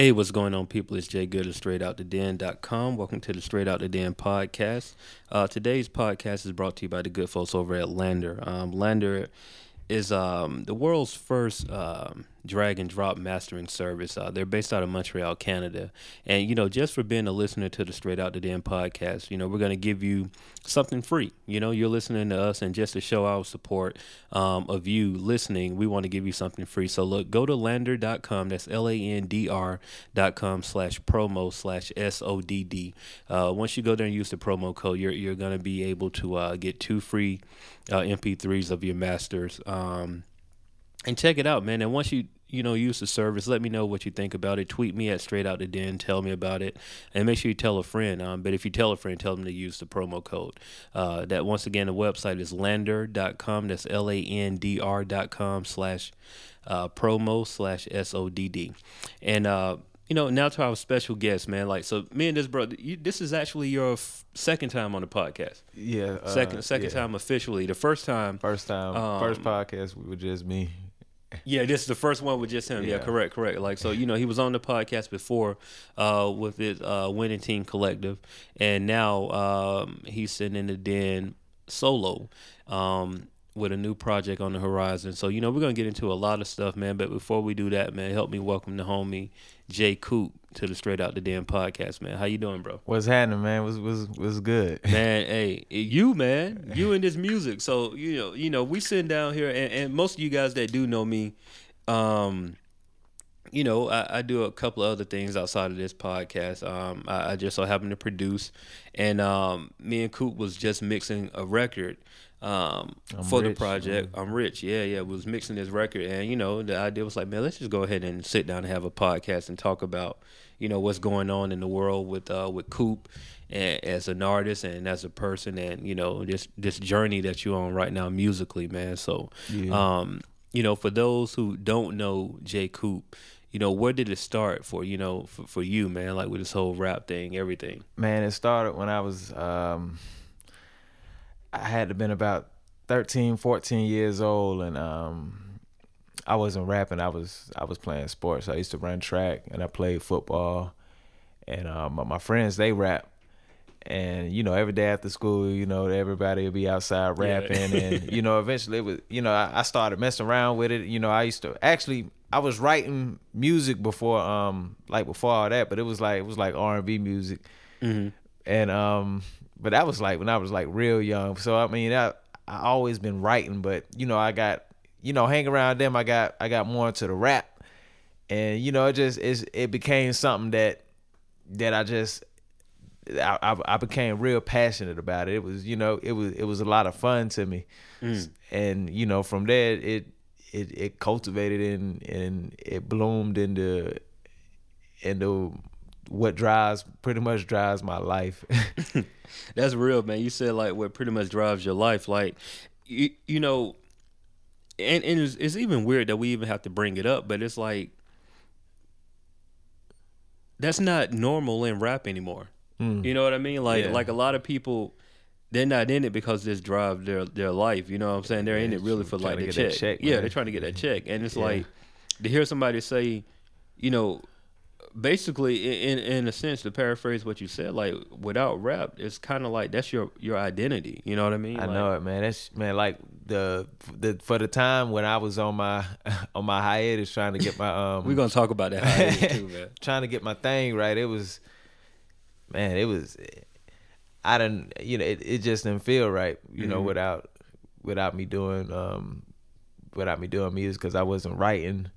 Hey, what's going on, people? It's Jay Good of StraightOutTheDen.com. Welcome to the Straight Out the Den podcast. Uh, today's podcast is brought to you by the good folks over at LANDR. Um, LANDR is um, the world's first um, drag and drop mastering service. Uh, they're based out of Montreal, Canada. And, you know, just for being a listener to the Straight Out the Den podcast, you know, we're going to give you something free. You know, you're listening to us, and just to show our support um, of you listening, we want to give you something free. So, look, go to landr.com. That's L A N D R.com slash promo slash S O D D. Uh, once you go there and use the promo code, you're, you're going to be able to uh, get two free uh, MP3s of your masters. Um, and check it out, man. And once you you know use the service, let me know what you think about it. Tweet me at Straight Out the Den. Tell me about it, and make sure you tell a friend. Um, but if you tell a friend, tell them to use the promo code. Uh, that once again, the website is landr.com. That's L A N D R.com slash uh, promo slash S O D D. And uh, you know, now to our special guest, man. Like, so me and this brother, you, this is actually your f- second time on the podcast. Yeah, uh, Second, second yeah. time officially. The first time, First time, Um, first podcast with just me. Yeah, this is the first one with just him. Yeah, Yeah. correct, correct. Like, so you know, he was on the podcast before, uh, with his uh, winning team collective, and now um, he's sitting in the den solo. Um, with a new project on the horizon. So, you know, we're going to get into a lot of stuff, man. But before we do that, man, help me welcome the homie J-Coop to the Straight Out the Den podcast, man. How you doing, bro? What's happening, man? Was was was good. man hey you man you and this music so you know you know we sitting down here and, and most of you guys that do know me um you know I, I do a couple of other things outside of this podcast um I, I just so happen to produce and um me and coop was just mixing a record um for the rich, project. I'm rich. Yeah yeah. Was mixing this record and you know the idea was like man let's just go ahead and sit down and have a podcast and talk about you know what's going on in the world with uh with coop and as an artist and as a person and you know this this journey that you're on right now musically man. So Yeah. um you know for those who don't know J-Coop you know where did it start for you know for, for you man? Like with this whole rap thing everything. Man, it started when I was um I had to been about 13, 14 years old and um I wasn't rapping. I was I was playing sports. I used to run track and I played football. And um my, friends they rap. And you know, every day after school, you know, everybody would be outside Yeah. rapping and you know, eventually it was you know, I, I started messing around with it. You know, I used to actually I was writing music before um like before all that, but it was like it was like R and B music mm-hmm. and um but that was like when I was like real young. So I mean, I I always been writing, but you know, I got you know, hang around them, I got I got more into the rap, and you know, it just it's, it became something that that I just I, I became real passionate about it. It was you know it was it was a lot of fun to me, Mm. and you know from there it it it cultivated and and it bloomed into into what drives pretty much drives my life. That's real, man. You said like what pretty much drives your life. Like, you, you know, and, and it's, it's even weird that we even have to bring it up, but it's like that's not normal in rap anymore. Mm. You know what I mean? Like, Yeah. like a lot of people, they're not in it because this drive their their life. You know what I'm saying? They're in it really for like the check. check, Yeah, they're trying to get that check, and it's Yeah. like to hear somebody say, you know, basically in in a sense to paraphrase what you said like without rap it's kind of like that's your your identity you know what i mean I Like, know it, man. That's man, like the the for the time when I was on my on my hiatus trying to get my um we're gonna talk about that too man trying to get my thing right. It was man, it was I didn't you know, it, it just didn't feel right, you know, Mhm. without without me doing um without me doing music cuz I wasn't writing.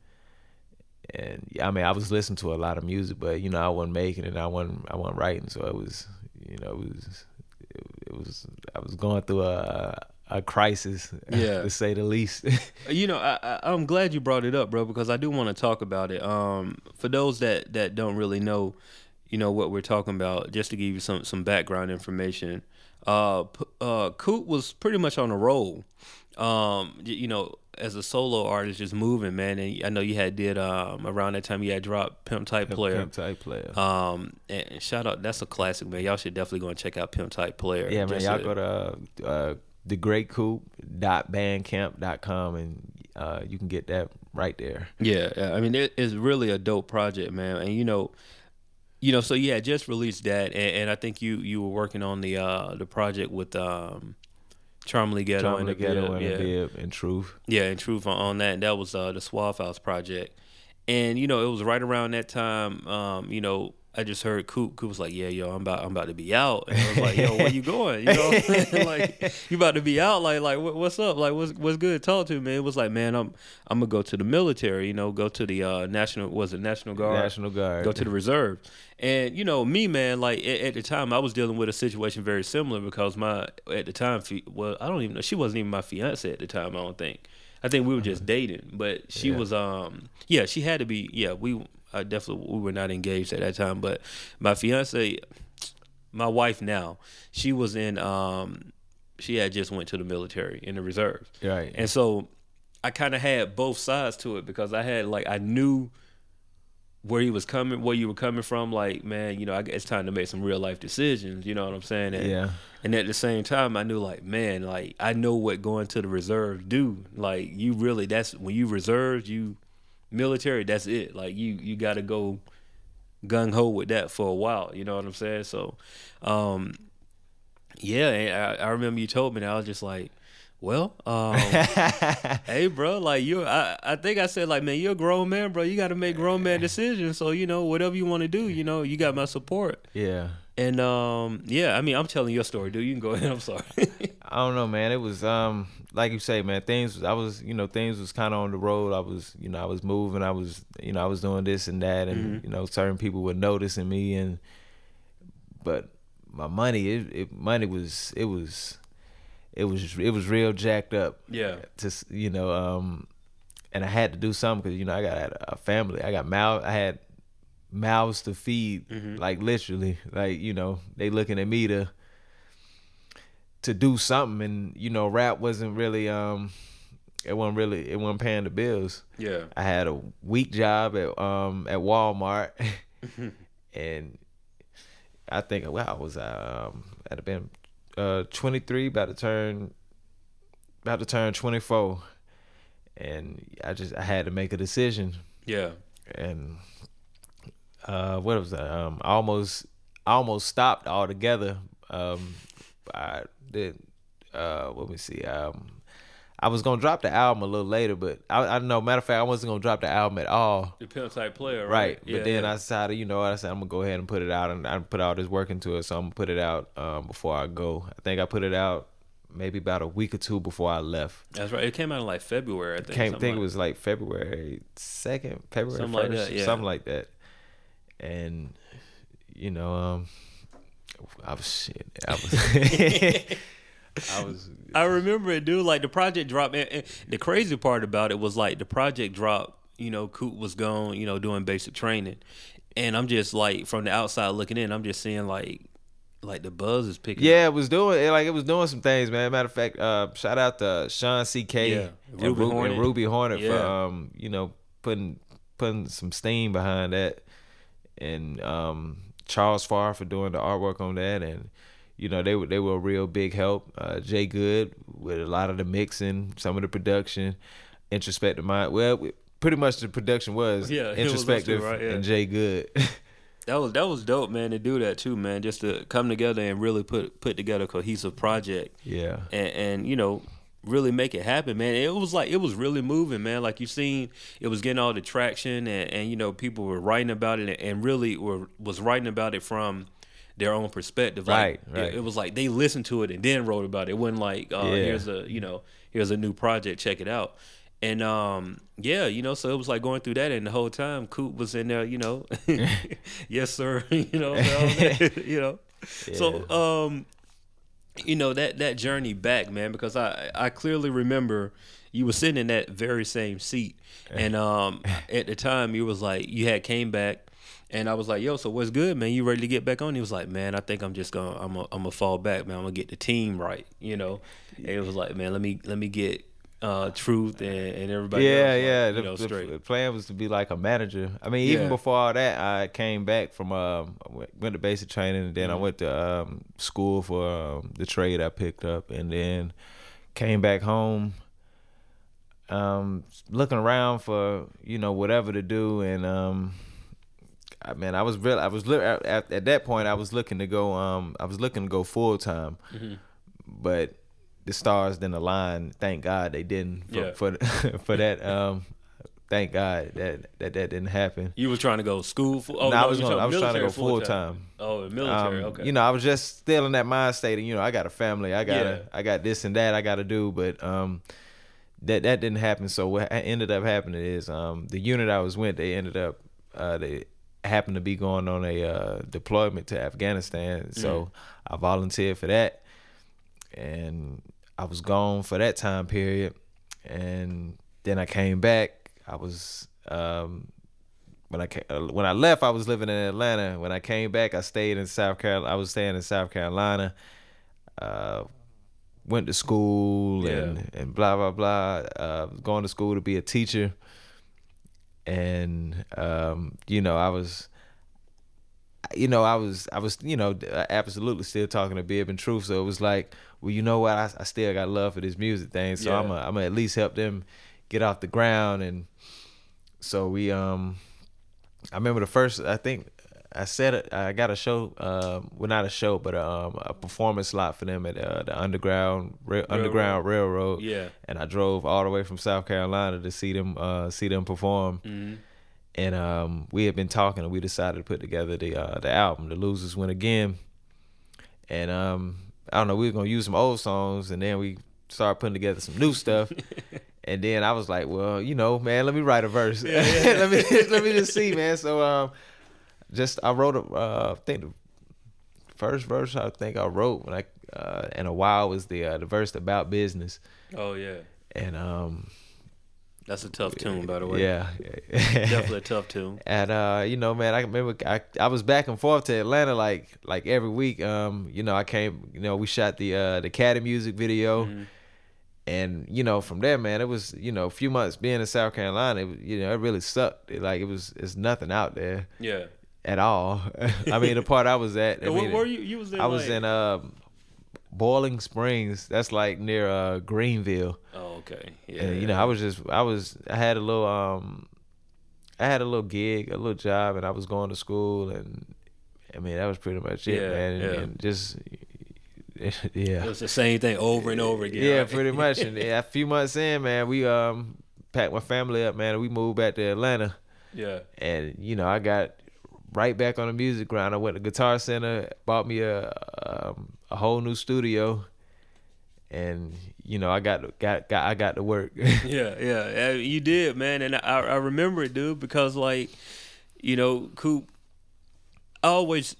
And I mean, I was listening to a lot of music, but you know, I wasn't making it. I wasn't I wasn't writing, so it was you know, it was it, it was I was going through a a crisis, Yeah. to say the least. you know I, I i'm glad you brought it up bro because i do want to talk about it um for those that that don't really know you know what we're talking about just to give you some some background information uh uh coop was pretty much on a roll um you know as a solo artist just moving man and i know you had did um around that time you had dropped pimp type player Pimp type player. Um, and shout out, that's a classic, man. Y'all should definitely go and check out Pimp Type Player. Yeah, man. Just Y'all a- go to uh, uh, thegreatcoop.bandcamp.com and uh, you can get that right there. Yeah, yeah. I mean, it, it's really a dope project, man. And you know, you know, so yeah, just released that, and, and I think you you were working on the uh the project with um. Charmely Ghetto Charming and the Ghetto Bib, and yeah. the Bib and Truth. Yeah, and truth on, on that. That was uh, the Suave House project, and you know it was right around that time. Um, you know, I just heard Coop. Coop was like, "Yeah, yo, I'm about, I'm about to be out." And I was like, "Yo, where you going? You know, like you about to be out? Like, like what, what's up? Like, what's what's good? Talk to me." It was like, "Man, I'm, I'm gonna go to the military. You know, go to the uh, national, was it National Guard? National Guard. go to the reserve. And you know, me, man, like at, at the time, I was dealing with a situation very similar because my at the time, well, I don't even know, she wasn't even my fiance at the time. I don't think. I think we were just dating, but she Yeah. was, um, yeah, she had to be, yeah, we, I definitely, we were not engaged at that time, but my fiance, my wife now, she was in, um, she had just went to the military in the reserve. Right. And so I kind of had both sides to it because I had like I knew where he was coming, where you were coming from. Like, man, you know, I, it's time to make some real life decisions. You know what I'm saying? And, yeah. And at the same time, I knew like, man, like I know what going to the reserve do. Like, you really, that's when you reserve, you military, that's it. Like, you you got to go gung ho with that for a while. You know what I'm saying? So, um, yeah, I, I remember you told me that I was just like, well, um, hey, bro, like you, I, I think I said like, man, you're a grown man, bro. You got to make grown man decisions. So you know, whatever you want to do, you know, you got my support. yeah. And um, yeah, I mean, I'm telling your story, dude. You can go ahead. I'm sorry. I don't know, man. It was um like you say, man. Things I was, you know, things was kind of on the road. I was, you know, I was moving. I was, you know, I was doing this and that, and Mhm. you know, certain people were noticing me, and but my money, it, it money was, it was, it was, it was real jacked up. yeah, To you know, um, and I had to do something because you know I got a family. I got mouth. I had mouths to feed, Mhm. like literally. Like you know, they looking at me to to do something, and you know, rap wasn't really um, it wasn't really it wasn't paying the bills. yeah, I had a week job at um at Walmart, and I think well, I was um I'd have been uh 23, about to turn about to turn 24, and I just I had to make a decision, yeah, and uh what was that um I almost I almost stopped altogether. Um, I did uh let me see um. I was gonna drop the album a little later, but I, I know. Matter of fact, I wasn't gonna drop the album at all. the pimp type player, Right. right? But then I decided, you know what, I said I'm gonna go ahead and put it out and I put all this work into it, so I'm gonna put it out um, before I go. I think I put it out maybe about a week or two before I left. that's right. It came out in like February. I think. Can't think like- it was like February second, February Something like that, yeah. something like that. And you know, um, I was shit. I was. I was. I remember it, dude. Like the project dropped. And, and the crazy part about it was like the project dropped. You know, Coop was gone. You know, doing basic training, and I'm just like from the outside looking in. I'm just seeing like, like the buzz is picking. Yeah, it was doing it like it was doing some things, man. Matter of fact, uh, shout out to Sean CK Yeah, and, Ruby Ru- Hornet. and Ruby Hornet for um, you know, putting putting some steam behind that, and um, Charles Farr for doing the artwork on that, and you know they were they were a real big help. Uh, Jay Good with a lot of the mixing, some of the production, introspective mind. Well, we- pretty much the production was Yeah, it was those introspective right? Yeah. and Jay Good. That was that was dope, man. To do that too, man. Just to come together and really put put together a cohesive project. yeah, and, and you know really make it happen man. It was like it was really moving man. Like you seen it was getting all the traction and, and you know people were writing about it and, and really were was writing about it from their own perspective. Like Right, right. It, it was like they listened to it and then wrote about it. It wasn't like uh Yeah. here's a you know here's a new project check it out. And um yeah you know so it was like going through that and the whole time coop was in there you know. Yes sir. You know you know? So um you know that that journey back man because i i clearly remember you were sitting in that very same seat and um at the time you was like you had came back and I was like, "Yo, so what's good, man? You ready to get back on?" He was like, "Man, I think I'm just gonna, I'm gonna, I'm gonna fall back, man. I'm gonna get the team right, you know." And it was like, "Man, let me, let me get uh, truth and, and everybody." yeah, else, like, yeah. you The, know, the- straight. the plan was to be like a manager. I mean, even Yeah. before all that, I came back from um, I went, went to basic training, and then I Mhm. went to um, school for um, the trade I picked up, and then came back home. um, looking around for you know whatever to do, and um, I mean, I was real. I was li- at, at that point. I was looking to go. Um, I was looking to go full time, Mm-hmm. but the stars didn't align. Thank God they didn't for Yeah. for, for that. Um, thank God that that that didn't happen. You were trying to go school for? Oh, no, I was going, I was trying to go full time. Oh, military. Um, okay. You know, I was just still in that mind state, and you know, I got a family, I got Yeah. I got this and that I got to do, but um, that that didn't happen. So what ended up happening is um, the unit I was with, they ended up uh, they happened to be going on a uh, deployment to Afghanistan, so I volunteered for that, and I was gone for that time period, and then I came back. I was um, when I ca- uh, when I left, I was living in Atlanta. When I came back, I stayed in South Carolina. I was staying in South Carolina. Uh, went to school and and blah blah blah. Uh, going to school to be a teacher, and um, you know I was. You know, I was, I was, you know, absolutely still talking to Bib and Truth. So it was like, well, you know what? I, I still got love for this music thing. So Yeah. I'm, I'm gonna at least help them get off the ground. And so we, um, I remember the first. I think I said. I got a show. Um, well, not a show, but um, a performance slot for them at uh, the underground Ra- underground railroad. Yeah. And I drove all the way from South Carolina to see them uh, see them perform. Mhm. And um, we had been talking, and we decided to put together the uh, the album, "The Losers Win Again." And um, I don't know, we were gonna use some old songs, and then we started putting together some new stuff. And then I was like, well, you know, man, let me write a verse. let me let me just see, man. So um, just I wrote a uh, I think the first verse I think I wrote when I uh, in a while was the uh, the verse about business. Oh yeah. And um, That's a tough tune, by the way. yeah, Definitely a tough tune. And uh, you know, man, I remember I, I was back and forth to Atlanta like like every week. Um, you know, I came, you know, we shot the uh the Caddy music video. Mhm. And you know, from there, man, it was you know a few months being in South Carolina. It, you know, it really sucked. It, like it was, it's nothing out there Yeah. at all. I mean, the part I was at, I And where were you? You was in. I was like- in um, Boiling Springs. That's like near uh Greenville. Oh okay. Yeah. And you know, I was just I was I had a little um I had a little gig, a little job and I was going to school and I mean that was pretty much it, Yeah, man. And, yeah. and just yeah, It was the same thing over and over again. Yeah, right? pretty much. And yeah, a few months in, man, we um packed my family up, man, and we moved back to Atlanta. yeah. And you know, I got right back on the music grind. I went to Guitar Center, bought me a um, a whole new studio, and you know, I got got got I got to work. Yeah, yeah, you did, man, and I I remember it, dude, because like, you know, Coop, I always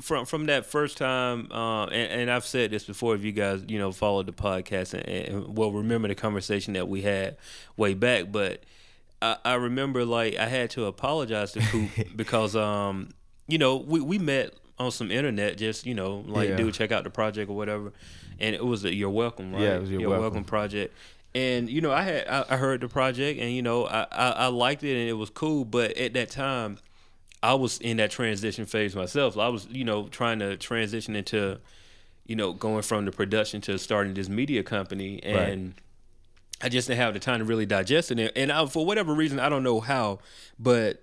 from from that first time, uh, and, and I've said this before. If you guys, you know, followed the podcast and, and well, remember the conversation that we had way back, but I, I remember like I had to apologize to Coop because, um, you know, we we met on some internet, just you know, like Yeah. dude, check out the project or whatever, and it was a You're Welcome, right? Yeah, it was You're Welcome. project. And you know, I had I, I heard the project, and you know, I, I I liked it, and it was cool. But at that time, I was in that transition phase myself. I was, you know, trying to transition into, you know, going from the production to starting this media company, and I just didn't have the time to really digest it. And I, for whatever reason, I don't know how, but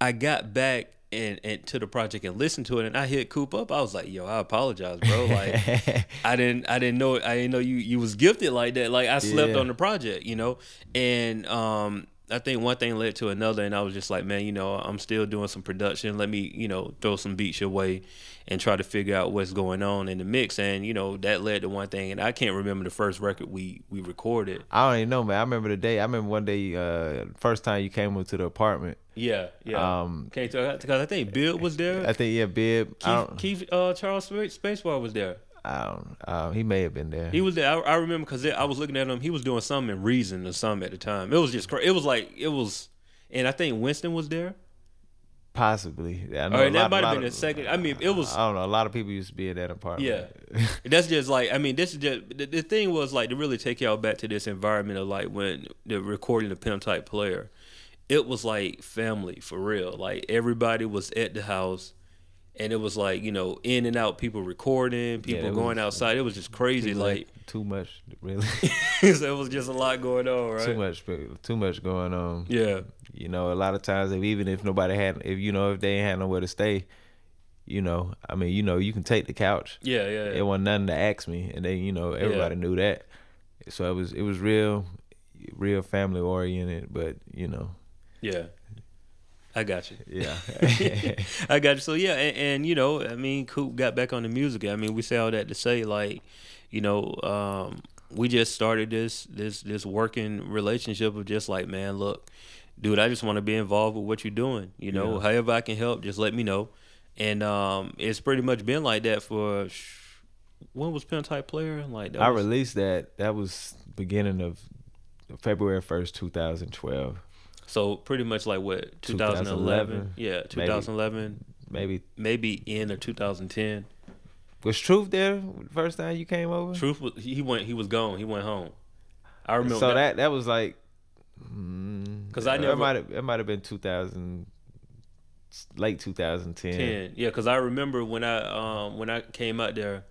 I got back and, and to the project and listened to it, and I hit Coop up. I was like, "Yo, I apologize, bro. Like, I didn't, I didn't know, I didn't know you you was gifted like that. Like, I slept Yeah. on the project, you know, and um." I think one thing led to another, and I was just like, man, you know, I'm still doing some production. Let me, you know, throw some beats your way and try to figure out what's going on in the mix. And you know, that led to one thing. And I can't remember the first record we we recorded. I don't even know, man. I remember the day. I remember one day, uh, first time you came up to the apartment. Yeah, yeah. Um, tell because I think Bill was there. I think yeah, Bib. Keith, Keith uh, Charles Spa- Spacebar was there. I don't. Uh, he may have been there. He was there. I, I remember because I was looking at him. He was doing something in Reason or something at the time. It was just It was like it was, and I think Winston was there. Possibly. I know Or a that lot- might have been of- the second. I mean, it was. I don't know. A lot of people used to be in that apartment. Yeah, that's just like I mean, this is just the, the thing was like to really take y'all back to this environment of like when the recording the pimp type player, it was like family for real. Like everybody was at the house, and it was like you know in and out people recording, people it going was- outside. It was just crazy. Like too much, really, so it was just a lot going on, right? too much, too much going on. Yeah, You know, a lot of times, if even if nobody had, if you know, if they ain't had nowhere to stay, you know, I mean, you know, you can take the couch. yeah, yeah. It wasn't nothing to ask me, and they, you know, everybody knew that. So it was, it was real, real family oriented. But you know, yeah. I got you. yeah, I got you. So yeah, and, and you know, I mean, Coop got back on the music. I mean, we say all that to say, like, you know, um, we just started this this this working relationship of just like, man, look, dude, I just want to be involved with what you're doing. You know, Yeah. however I can help, just let me know. And um, it's pretty much been like that for sh- when was Pimp Type Player? Like that I was- released that. That was beginning of February first, two thousand twelve. So pretty much like what 2011? 2011, Yeah, 2011, Maybe maybe in or 2010. was Truth there the first time you came over? Truth was he went he was gone. He went home. I remember so that. that that was like, mm, 'Cause I never- might have it might have been two thousand, late two thousand ten. ten. Yeah, because I remember when I um when I came out there,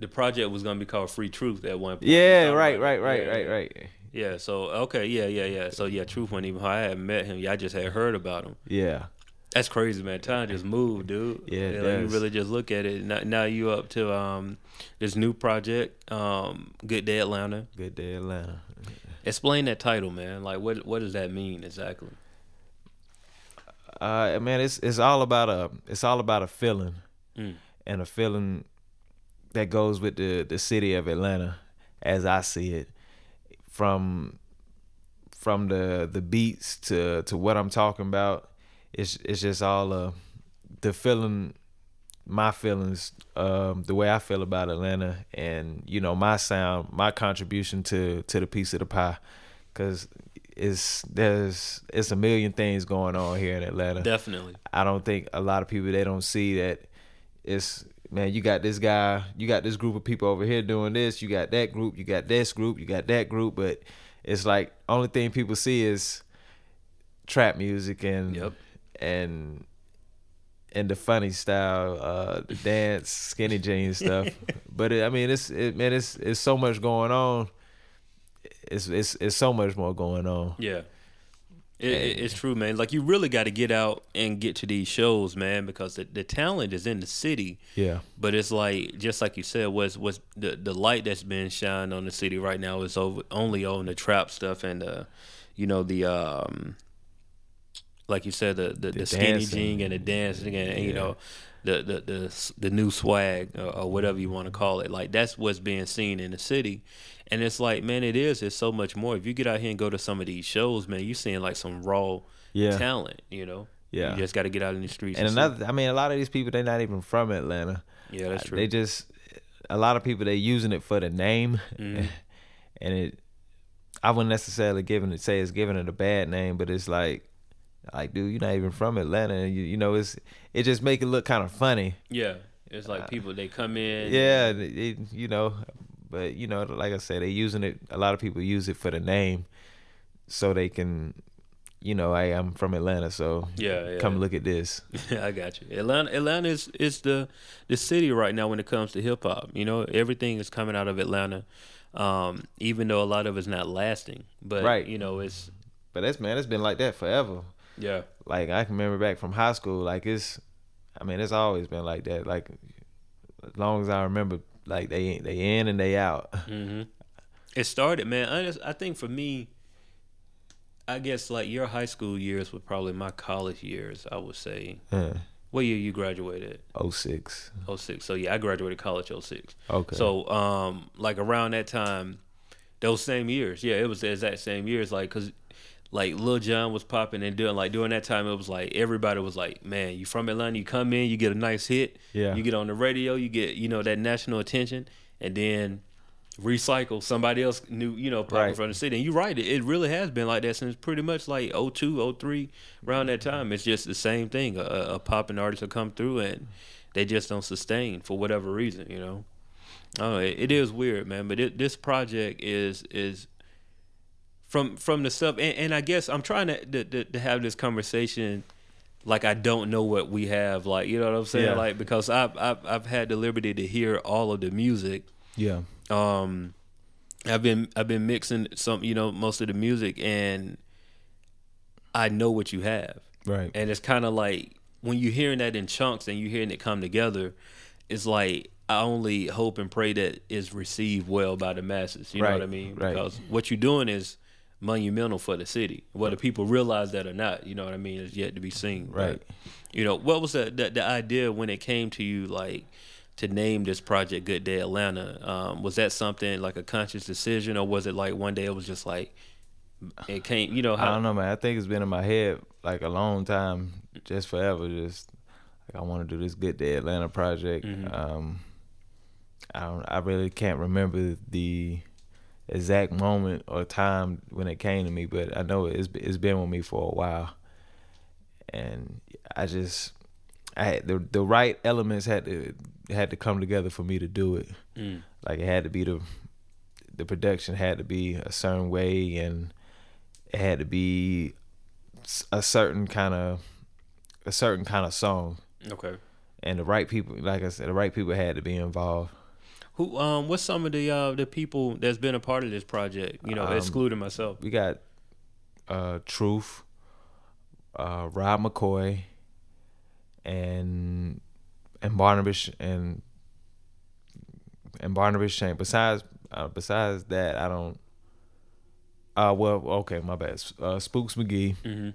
the project was gonna be called Free Truth at one point. Yeah, right, right, right, right, right. Yeah. So okay, yeah, yeah, yeah. So yeah, Truth wasn't even. How I hadn't met him. Yeah, I just had heard about him. Yeah, That's crazy, man. Time just moved, dude. Yeah, it like you really just look at it. Now, now you up to um this new project, um, Good Day Atlanta. good day, Atlanta. Explain that title, man. Like, what what does that mean exactly? Uh, man, it's it's all about a it's all about a feeling, Mm. and a feeling that goes with the the city of Atlanta, as I see it, from from the the beats to to what I'm talking about. It's it's just all uh the feeling, my feelings, um, the way I feel about Atlanta, and you know my sound, my contribution to to the piece of the pie, because it's there's it's a million things going on here in Atlanta. Definitely. I don't think a lot of people they don't see that it's man, you got this guy, you got this group of people over here doing this, you got that group, you got this group, you got that group, but it's like only thing people see is trap music and Yep. and and the funny style, uh, the dance, skinny jeans stuff. but it, I mean, it's it, man, it's it's so much going on. It's it's it's so much more going on. Yeah. It, it, it's true, man. Like you really got to get out and get to these shows, man, because the, the talent is in the city. Yeah, But it's like just like you said, was was the the light that's been shined on the city right now is over only on the trap stuff and the, you know the um, like you said the the, the, skinny dancing. jean and the dancing and, you Yeah. know the the the the new swag or, or whatever you want to call it. Like that's what's being seen in the city. And it's like, man, it is. It's so much more. If you get out here and go to some of these shows, man, you're seeing like some raw yeah, talent. You know, yeah. you just got to get out in the streets. And see. another, I mean, a lot of these people they're not even from Atlanta. yeah, that's Uh, true. They just a lot of people they're using it for the name, Mhm. and it. I wouldn't necessarily giving it say it's giving it a bad name, but it's like, like dude, you're not even from Atlanta. And you, you know, it's it just make it look kind of funny. yeah, it's like people they come in. Yeah, it- you know, but you know, like I said, they using it. A lot of people use it for the name, so they can, you know, hey, I'm from Atlanta, so Yeah, yeah. come look at this. Yeah, I got you. Atlanta, Atlanta is, is the the city right now when it comes to hip hop. You know, everything is coming out of Atlanta, um, even though a lot of it's not lasting. But Right. you know, it's But that's man, it's been like that forever. yeah, like I can remember back from high school, like it's, I mean, it's always been like that. Like as long as I remember, like they they in and they out. hmm It started, man. I, just, I think for me, I guess like your high school years were probably my college years. I would say. Uh, What year you graduated? 06. 06. So yeah, I graduated college 06. Okay. So um, like around that time, those same years, yeah, it was the exact same years. Like, cause like Lil Jon was popping and doing like during that time, it was like everybody was like, man, you from Atlanta, you come in, you get a nice hit, Yeah. you get on the radio, you get you know that national attention, and then recycle somebody else new, you know, popping Right. from the city. And you're right, it, it really has been like that since pretty much like 02, 03, around that time. It's just the same thing. A, a popping artist will come through and they just don't sustain for whatever reason, you know. Oh, it, it is weird, man. But it, this project is is from from the stuff, and, and I guess I'm trying to, to to have this conversation like I don't know what we have. Like you know what I'm saying? Yeah. Like because I've, I've I've had the liberty to hear all of the music. Yeah. Um, I've been I've been mixing some you know most of the music and I know what you have. Right. And it's kind of like when you're hearing that in chunks and you're hearing it come together, it's like I only hope and pray that it's received well by the masses. You know what I mean? right. Because what you're doing is monumental for the city. Whether people realize that or not, you know what I mean, is yet to be seen. But, Right. you know, what was the, the the idea when it came to you, like to name this project "Good Day Atlanta"? Um, was that something like a conscious decision, or was it like one day it was just like it came? You know I don't know, man. I think it's been in my head like a long time, just forever. Just like I want to do this Good Day Atlanta project. Mhm. Um, I don't. I really can't remember the exact moment or time when it came to me, but I know it's it's been with me for a while, and I just I had the the right elements had to had to come together for me to do it. Mm. Like it had to be the the production had to be a certain way and it had to be a certain kind of a certain kind of song Okay. and the right people like I said the right people had to be involved. Who um what's some of the uh the people that's been a part of this project, you know, Um, excluding myself. We got uh Truth, uh Rob McCoy and and Barnabas and and Barnabas Shane. Besides uh, besides that, I don't uh well okay, my bad. Uh, Spooks McGee. hmm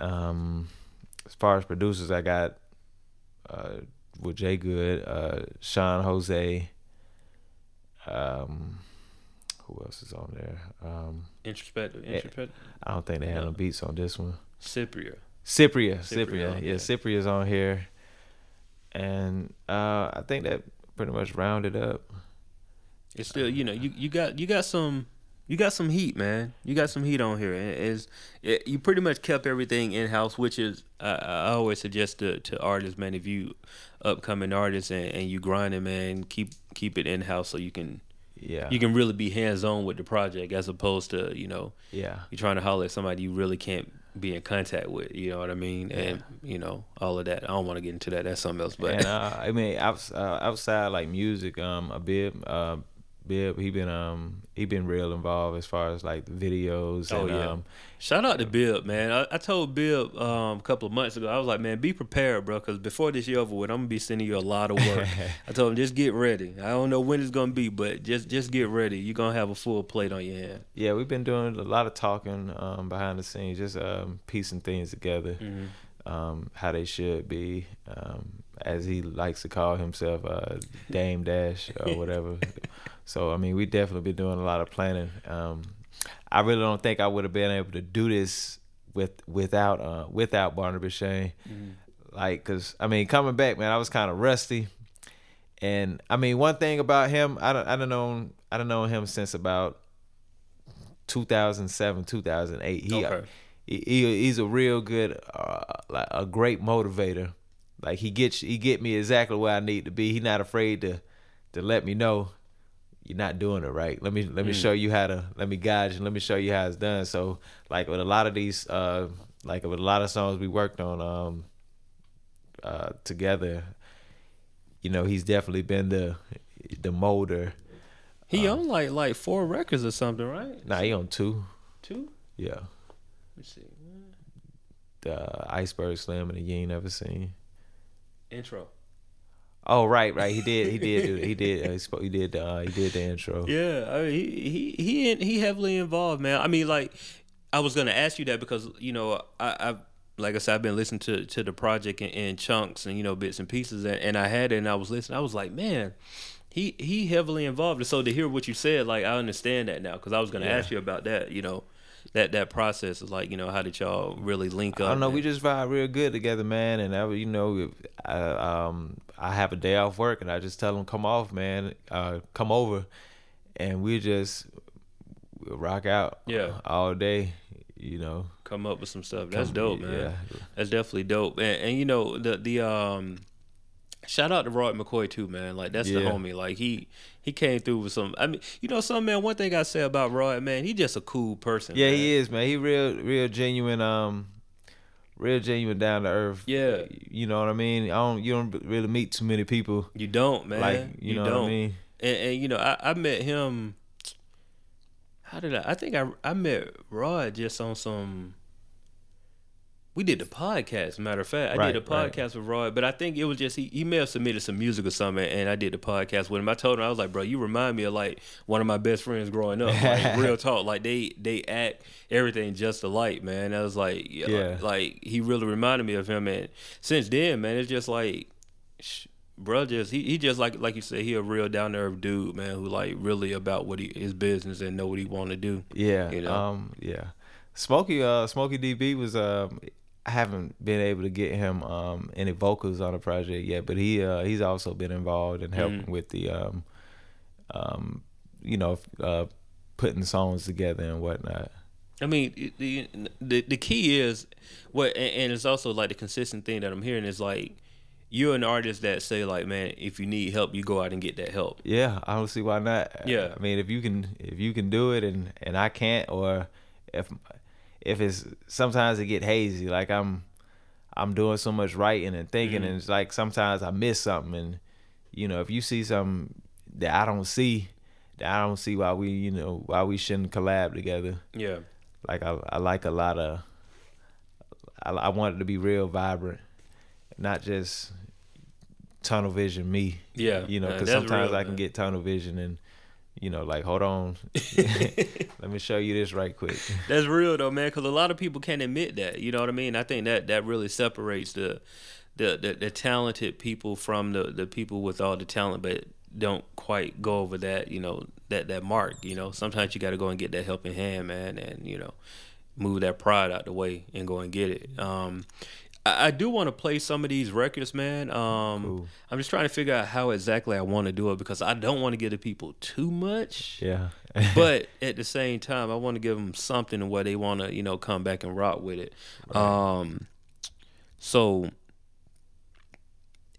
Um, as far as producers, I got uh, with Jay Good, uh, Sean Jose. Um, who else is on there? Um, Introspective, Eh, introspective. I don't think they had no beats on this one. Cypria. Cypria, Cypria, Cypria, yeah, yeah. Cypria's on here, and uh, I think that pretty much rounded up. It's still, you know, you, you got you got some you got some heat, man. You got some heat on here, it's it, you pretty much kept everything in house, which is I, I always suggest to, to artists, man. If you upcoming artists and, and you grinding, man, keep keep it in house so you can Yeah, you can really be hands on with the project as opposed to you know yeah, you're trying to holler at somebody you really can't be in contact with. You know what I mean? And you know all of that. I don't want to get into that. That's something else. But and uh, I mean, outs- uh, outside like music, um, a bib, uh, bib, he been um, he been real involved as far as like videos. Oh, and, yeah. um, shout out to Bill, man. I, I told Bill um, a couple of months ago. I was like, man, be prepared, bro, because before this year over with, I'm gonna be sending you a lot of work. I told him just get ready. I don't know when it's gonna be, but just just get ready. You're gonna have a full plate on your hand. yeah, we've been doing a lot of talking um, behind the scenes, just um, piecing things together, Mm-hmm. um, how they should be, um, as he likes to call himself, uh, Dame Dash or whatever. so I mean, we definitely been doing a lot of planning. Um, I really don't think I would have been able to do this with without uh, without Barnabas Shane. Like, cause I mean, coming back, man, I was kind of rusty. And I mean, one thing about him, I don't, I don't know, I don't know him since about 2007, 2008. He, Okay. he he's a real good, uh, like a great motivator. Like he gets, he get me exactly where I need to be. He not afraid to, to let me know you're not doing it right. Let me let me Mm. show you how to let me guide you. Let me show you how it's done. So like with a lot of these, uh, like with a lot of songs we worked on, um, uh, together, you know, he's definitely been the the molder. He Uh, owned like like four records or something, right? Nah, he on two. Two. Yeah, Let me see. the Iceberg Slim and the You Ain't Never Seen. Intro. Oh right, right. He did. He did. do- He did. Uh, he, spoke, he did. Uh, he did the intro. Yeah, I mean, he he he he heavily involved, man. I mean, like, I was gonna ask you that because you know I I've like I said I've been listening to to the project in, in chunks and you know bits and pieces and, and I had it and I was listening. I was like, man, he he heavily involved. And so to hear what you said, like I understand that now because I was gonna Yeah. ask you about that. You know, that that process is like you know how did y'all really link up? I don't know. We just vibe real good together, man. And I, you know, I, um, I have a day off work, and I just tell him, "Come off, man. Uh, come over," and we just rock out, Yeah. all day. You know, come up with some stuff. That's dope, man. Yeah, That's definitely dope. And, and you know the the um shout out to Roy McCoy too, man. Like that's the homie. Like he he came through with some. I mean, you know, some man. One thing I say about Roy, man, he just a cool person. yeah, man. he is, man. He real, real genuine. Um, real genuine, down to earth. Yeah. you know what I mean. I don't. You don't really meet too many people You don't, man. like you, know don't. what I mean. And, and you know, I, I met him. How did I? I think I I met Rod just on some. We did the podcast. Matter of fact, I Right, did a right. podcast with Roy, but I think it was just he, he may have submitted some music or something, and I did the podcast with him. I told him I was like, bro, you remind me of like one of my best friends growing up. Like real talk, like they they act everything just alike, man. I was like, yeah, like he really reminded me of him, and since then, man, it's just like sh- bro just he, he just like like you said he a real down earth dude man who like really about what he his business and know what he want to do Yeah. You know? Um. Yeah. Smokey. Uh. Smokey DB was. Um. I haven't been able to get him um any vocals on the project yet, but he uh he's also been involved in helping Mhm. with the um um you know uh putting songs together and whatnot. i mean the the, the key is what and, and it's also like the consistent thing that i'm hearing is like you're an artist that say like man if you need help you go out and get that help Yeah, I don't see why not. Yeah. I mean, if you can, if you can do it, and and I can't, or if if it's sometimes it get hazy, like I'm I'm doing so much writing and thinking, Mhm. and it's like sometimes I miss something, and you know, if you see something that I don't see, that I don't see why we, you know, why we shouldn't collab together. yeah Like I I like a lot of. I, I want it to be real vibrant, not just tunnel vision me yeah you know because sometimes real, i can man. get tunnel vision and you know like hold on let me show you this right quick That's real though, man. Because a lot of people can't admit that. You know what I mean? I think that that really separates the the the, the talented people from the the people with all the talent, but don't quite go over that. You know that that mark. You know, sometimes you got to go and get that helping hand, man, and you know move that pride out the way and go and get it. Um, I, I do want to play some of these records, man. Um, Cool. I'm just trying to figure out how exactly I want to do it because I don't want to give the people too much yeah but at the same time, I want to give them something where they want to, you know, come back and rock with it. Um, so,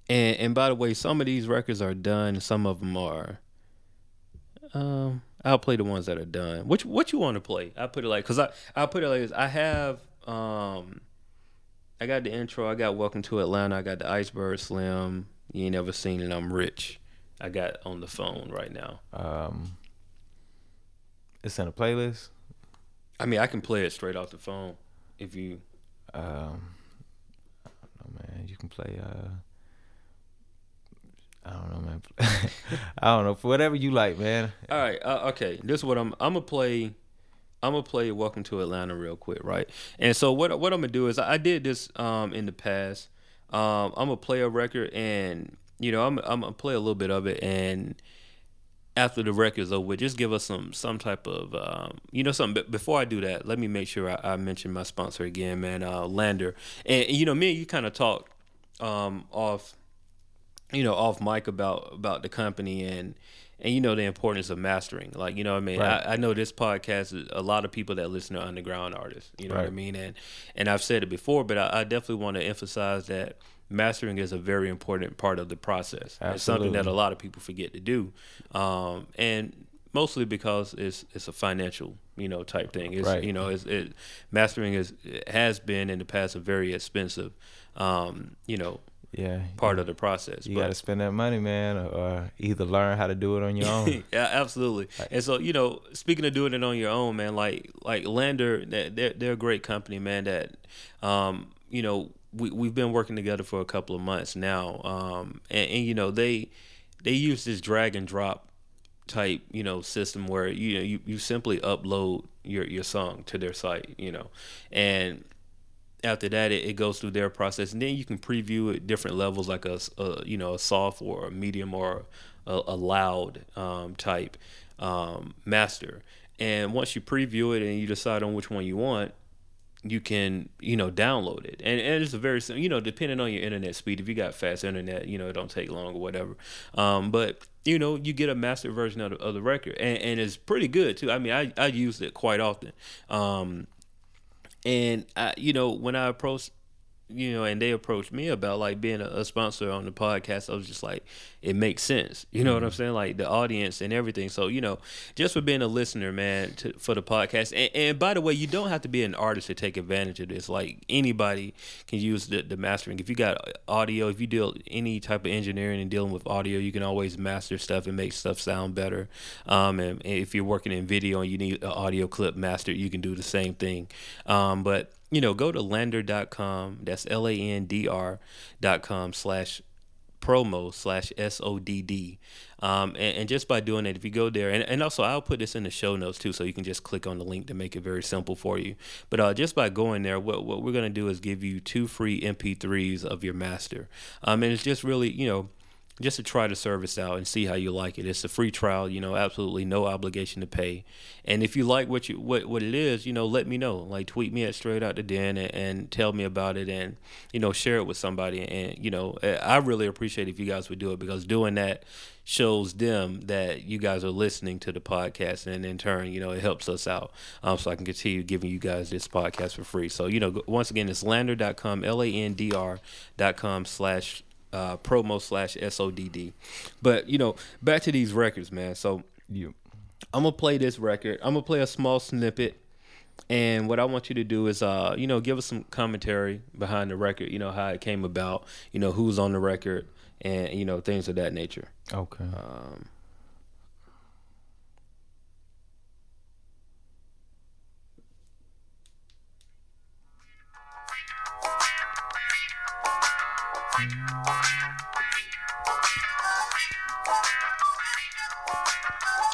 and and by the way, some of these records are done. Some of them are. Um, I'll play the ones that are done. Which what you want to play? I put it like because I I put it like this. I have um, I got the intro. I got Welcome to Atlanta. I got the Iceberg Slim. You ain't never seen it. I'm rich. I got on the phone right now. um it's in a playlist I mean, I can play it straight off the phone if you. um I don't know man you can play uh I don't know, man. I don't know. For whatever you like, man. All right, uh, okay. This is what I'm. I'm gonna play. I'm gonna play "Welcome to Atlanta" real quick, right? And so what what I'm gonna do is I did this um in the past. Um, I'm gonna play a record, and you know I'm I'm gonna play a little bit of it, and after the record's over, just give us some some type of um, you know something. But before I do that, let me make sure I, I mention my sponsor again, man. Uh, LANDR, and, you know me and you kind of talked um off you know off mic about about the company and and you know the importance of mastering. Like you know what i mean? Right. I, I know this podcast a lot of people that listen to underground artists you know what i mean? And and i've said it before but i, I definitely want to emphasize that mastering is a very important part of the process. It's something that a lot of people forget to do. Um and mostly because it's it's a financial you know type thing. It's Right. you know it's it mastering is it has been in the past a very expensive um you know Yeah. part of the process. You got to spend that money, man, or either learn how to do it on your own. yeah, absolutely. And so, you know, speaking of doing it on your own, man, like like LANDR, they're they're a great company, man. That, um, you know, we we've been working together for a couple of months now, um, and, and you know they they use this drag and drop type you know system where you know you, you simply upload your your song to their site, you know, and after that it, it goes through their process and then you can preview at different levels like a, a, you know a soft or a medium or a, a loud um, type um, master. And once you preview it and you decide on which one you want you can you know download it. And, and it's a very you know depending on your internet speed if you got fast internet you know it don't take long or whatever. Um, but you know you get a master version of the, of the record and, and it's pretty good too. I mean i, I used it quite often. Um, and I, you know when I approached you know, and they approached me about like being a, a sponsor on the podcast. I was just like, it makes sense. You know mm-hmm. what I'm mm-hmm. saying? Like the audience and everything. So you know, just for being a listener, man, to, for the podcast. And, and, by the way, you don't have to be an artist to take advantage of this. Like anybody can use the, the mastering. If you got audio, if you deal any type of engineering and dealing with audio, you can always master stuff and make stuff sound better. Um, and, and if you're working in video and you need an audio clip mastered, you can do the same thing. Um, but you know, go to landr.com. That's L A N D R.com slash promo slash SODD. Um, and, and, just by doing it, if you go there, and, and also I'll put this in the show notes too, so you can just click on the link to make it very simple for you. But uh, just by going there, what, what we're going to do is give you two free MP3s of your master. Um, and it's just really, you know, just to try the service out and see how you like it. It's a free trial, you know, absolutely no obligation to pay. And if you like what you what what it is, you know, let me know. Like tweet me at straight out the den and, and tell me about it and you know share it with somebody. And you know, I really appreciate if you guys would do it because doing that shows them that you guys are listening to the podcast and in turn you know it helps us out um, so i can continue giving you guys this podcast for free so you know once again it's landr.com l-a-n-d-r.com slash uh, promo slash SODD. But, you know, back to these records, man. So you, I'm going to play this record. I'm going to play a small snippet. And what I want you to do is, uh, you know, give us some commentary behind the record, you know, how it came about, you know, who's on the record, and, you know, things of that nature. Okay. Um,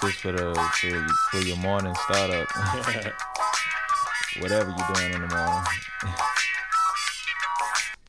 Just for the for, for your morning startup. Whatever you're doing in the morning.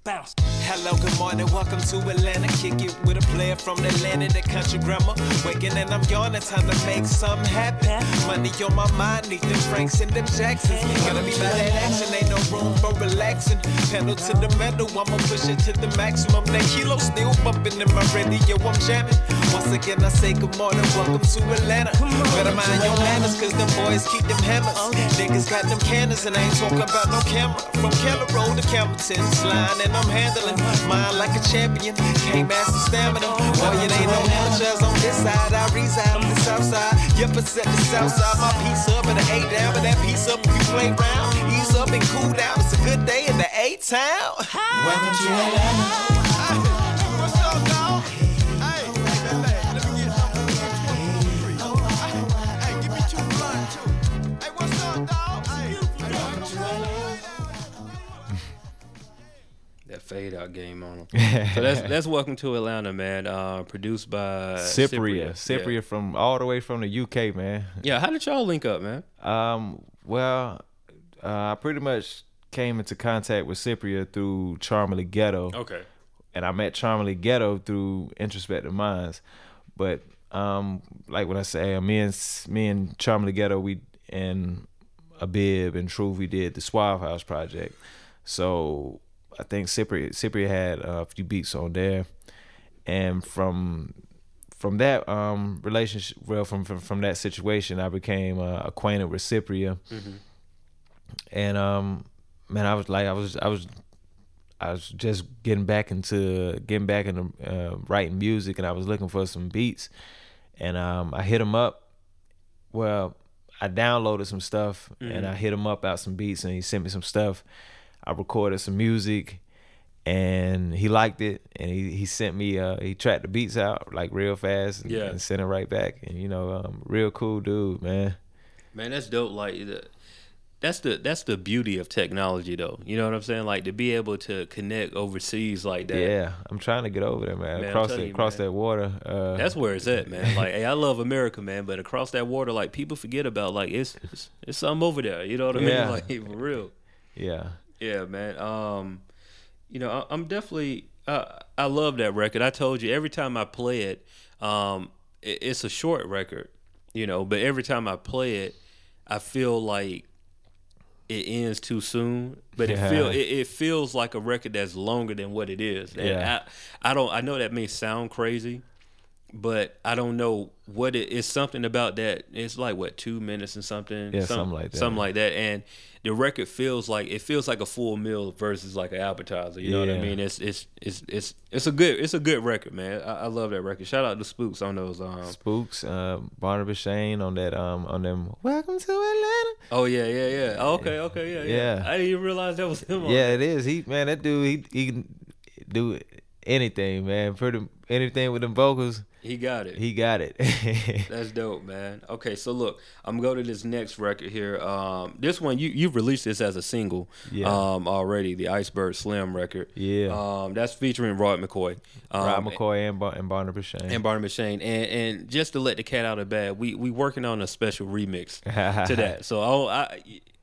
Bounce. Hello, good morning, welcome to Atlanta. Kick it with a player from Atlanta, the country grammar. Waking and I'm yawning, time to make something happen. Money on my mind, need them Franks and them Jacksons. Gotta be by that action, ain't no room for relaxing. Pedal to the metal, I'ma push it to the maximum. That kilo still bumping in my radio, I'm jamming. Once again, I say good morning, welcome to Atlanta. Better mind your manners, cause them boys keep them hammers. Niggas got them cannons, and I ain't talking about no camera. From Keller Road to Campbellton, slime, and I'm handling. Mind like a champion, can't master stamina. Well, you ain't no amateurs on this side. I reside on the south side. Yep, it's at the south side. My piece up and the A down, but that piece up if you play round. Ease up and cool down. It's a good day in the A town. Welcome to Atlanta. Fade out game on them. so that's that's Welcome to Atlanta, man. Uh, produced by Cypria. Cypria, Cypria yeah. from all the way from the UK, man. Yeah, how did y'all link up, man? Um, well, uh, I pretty much came into contact with Cypria through Charmely Ghetto. Okay. And I met Charmely Ghetto through Introspective Minds, but um, like when I say me and me and Charmely Ghetto, we and Abib and Truth, we did the Suave House project. So I think Cypria Cypria had a few beats on there, and from from that um, relationship, well, from, from from that situation, I became uh, acquainted with Cypria, mm-hmm. and um, man, I was like, I was, I was, I was just getting back into getting back into uh, writing music, and I was looking for some beats, and um, I hit him up. Well, I downloaded some stuff, mm-hmm. and I hit him up out some beats, and he sent me some stuff I recorded some music and he liked it and he, he sent me uh he tracked the beats out like real fast and, yeah. and sent it right back. And you know um real cool dude man. Man that's dope like that's the that's the beauty of technology though. You know what i'm saying? Like to be able to connect overseas like that. Yeah i'm trying to get over there man, man across that across that water uh, that's where it's at man. Like hey i love america man but across that water like people forget about like it's it's, it's something over there. You know what i yeah. mean like for real. Yeah yeah, man. Um, you know, I, am definitely. Uh, I love that record. I told you every time I play it, um, it, it's a short record, you know. But every time I play it, I feel like it ends too soon. But it feel it, it, feels like a record that's longer than what it is. And yeah. I, I don't. I know that may sound crazy, but I don't know what it is. Something about that. It's like what two minutes and something. Yeah, something like that. Something like that. And the record feels like it feels like a full meal versus like an appetizer. You know what I mean? It's it's it's it's it's a good it's a good record, man. I, I love that record. Shout out to Spooks on those. Um, Spooks, uh, Barnabas Shane on that um on them. Welcome to Atlanta. oh yeah, yeah, yeah. Oh, okay, okay, yeah, yeah, Yeah. I didn't even realize that was him. on Yeah, it is. He man, that dude, he he can do anything, man. Pretty anything with them vocals, he got it. he got it. That's dope, man. Okay, so look, I'm gonna this next record here. Um, this one you you've released this as a single, Yeah. um, already the Iceberg Slim record. Yeah. Um, that's featuring Rod McCoy. Um, Rod McCoy and and Barnabas Shane. and Barnabas Shane, and and just to let the cat out of the bag, we we working on a special remix to that. So I'll, I,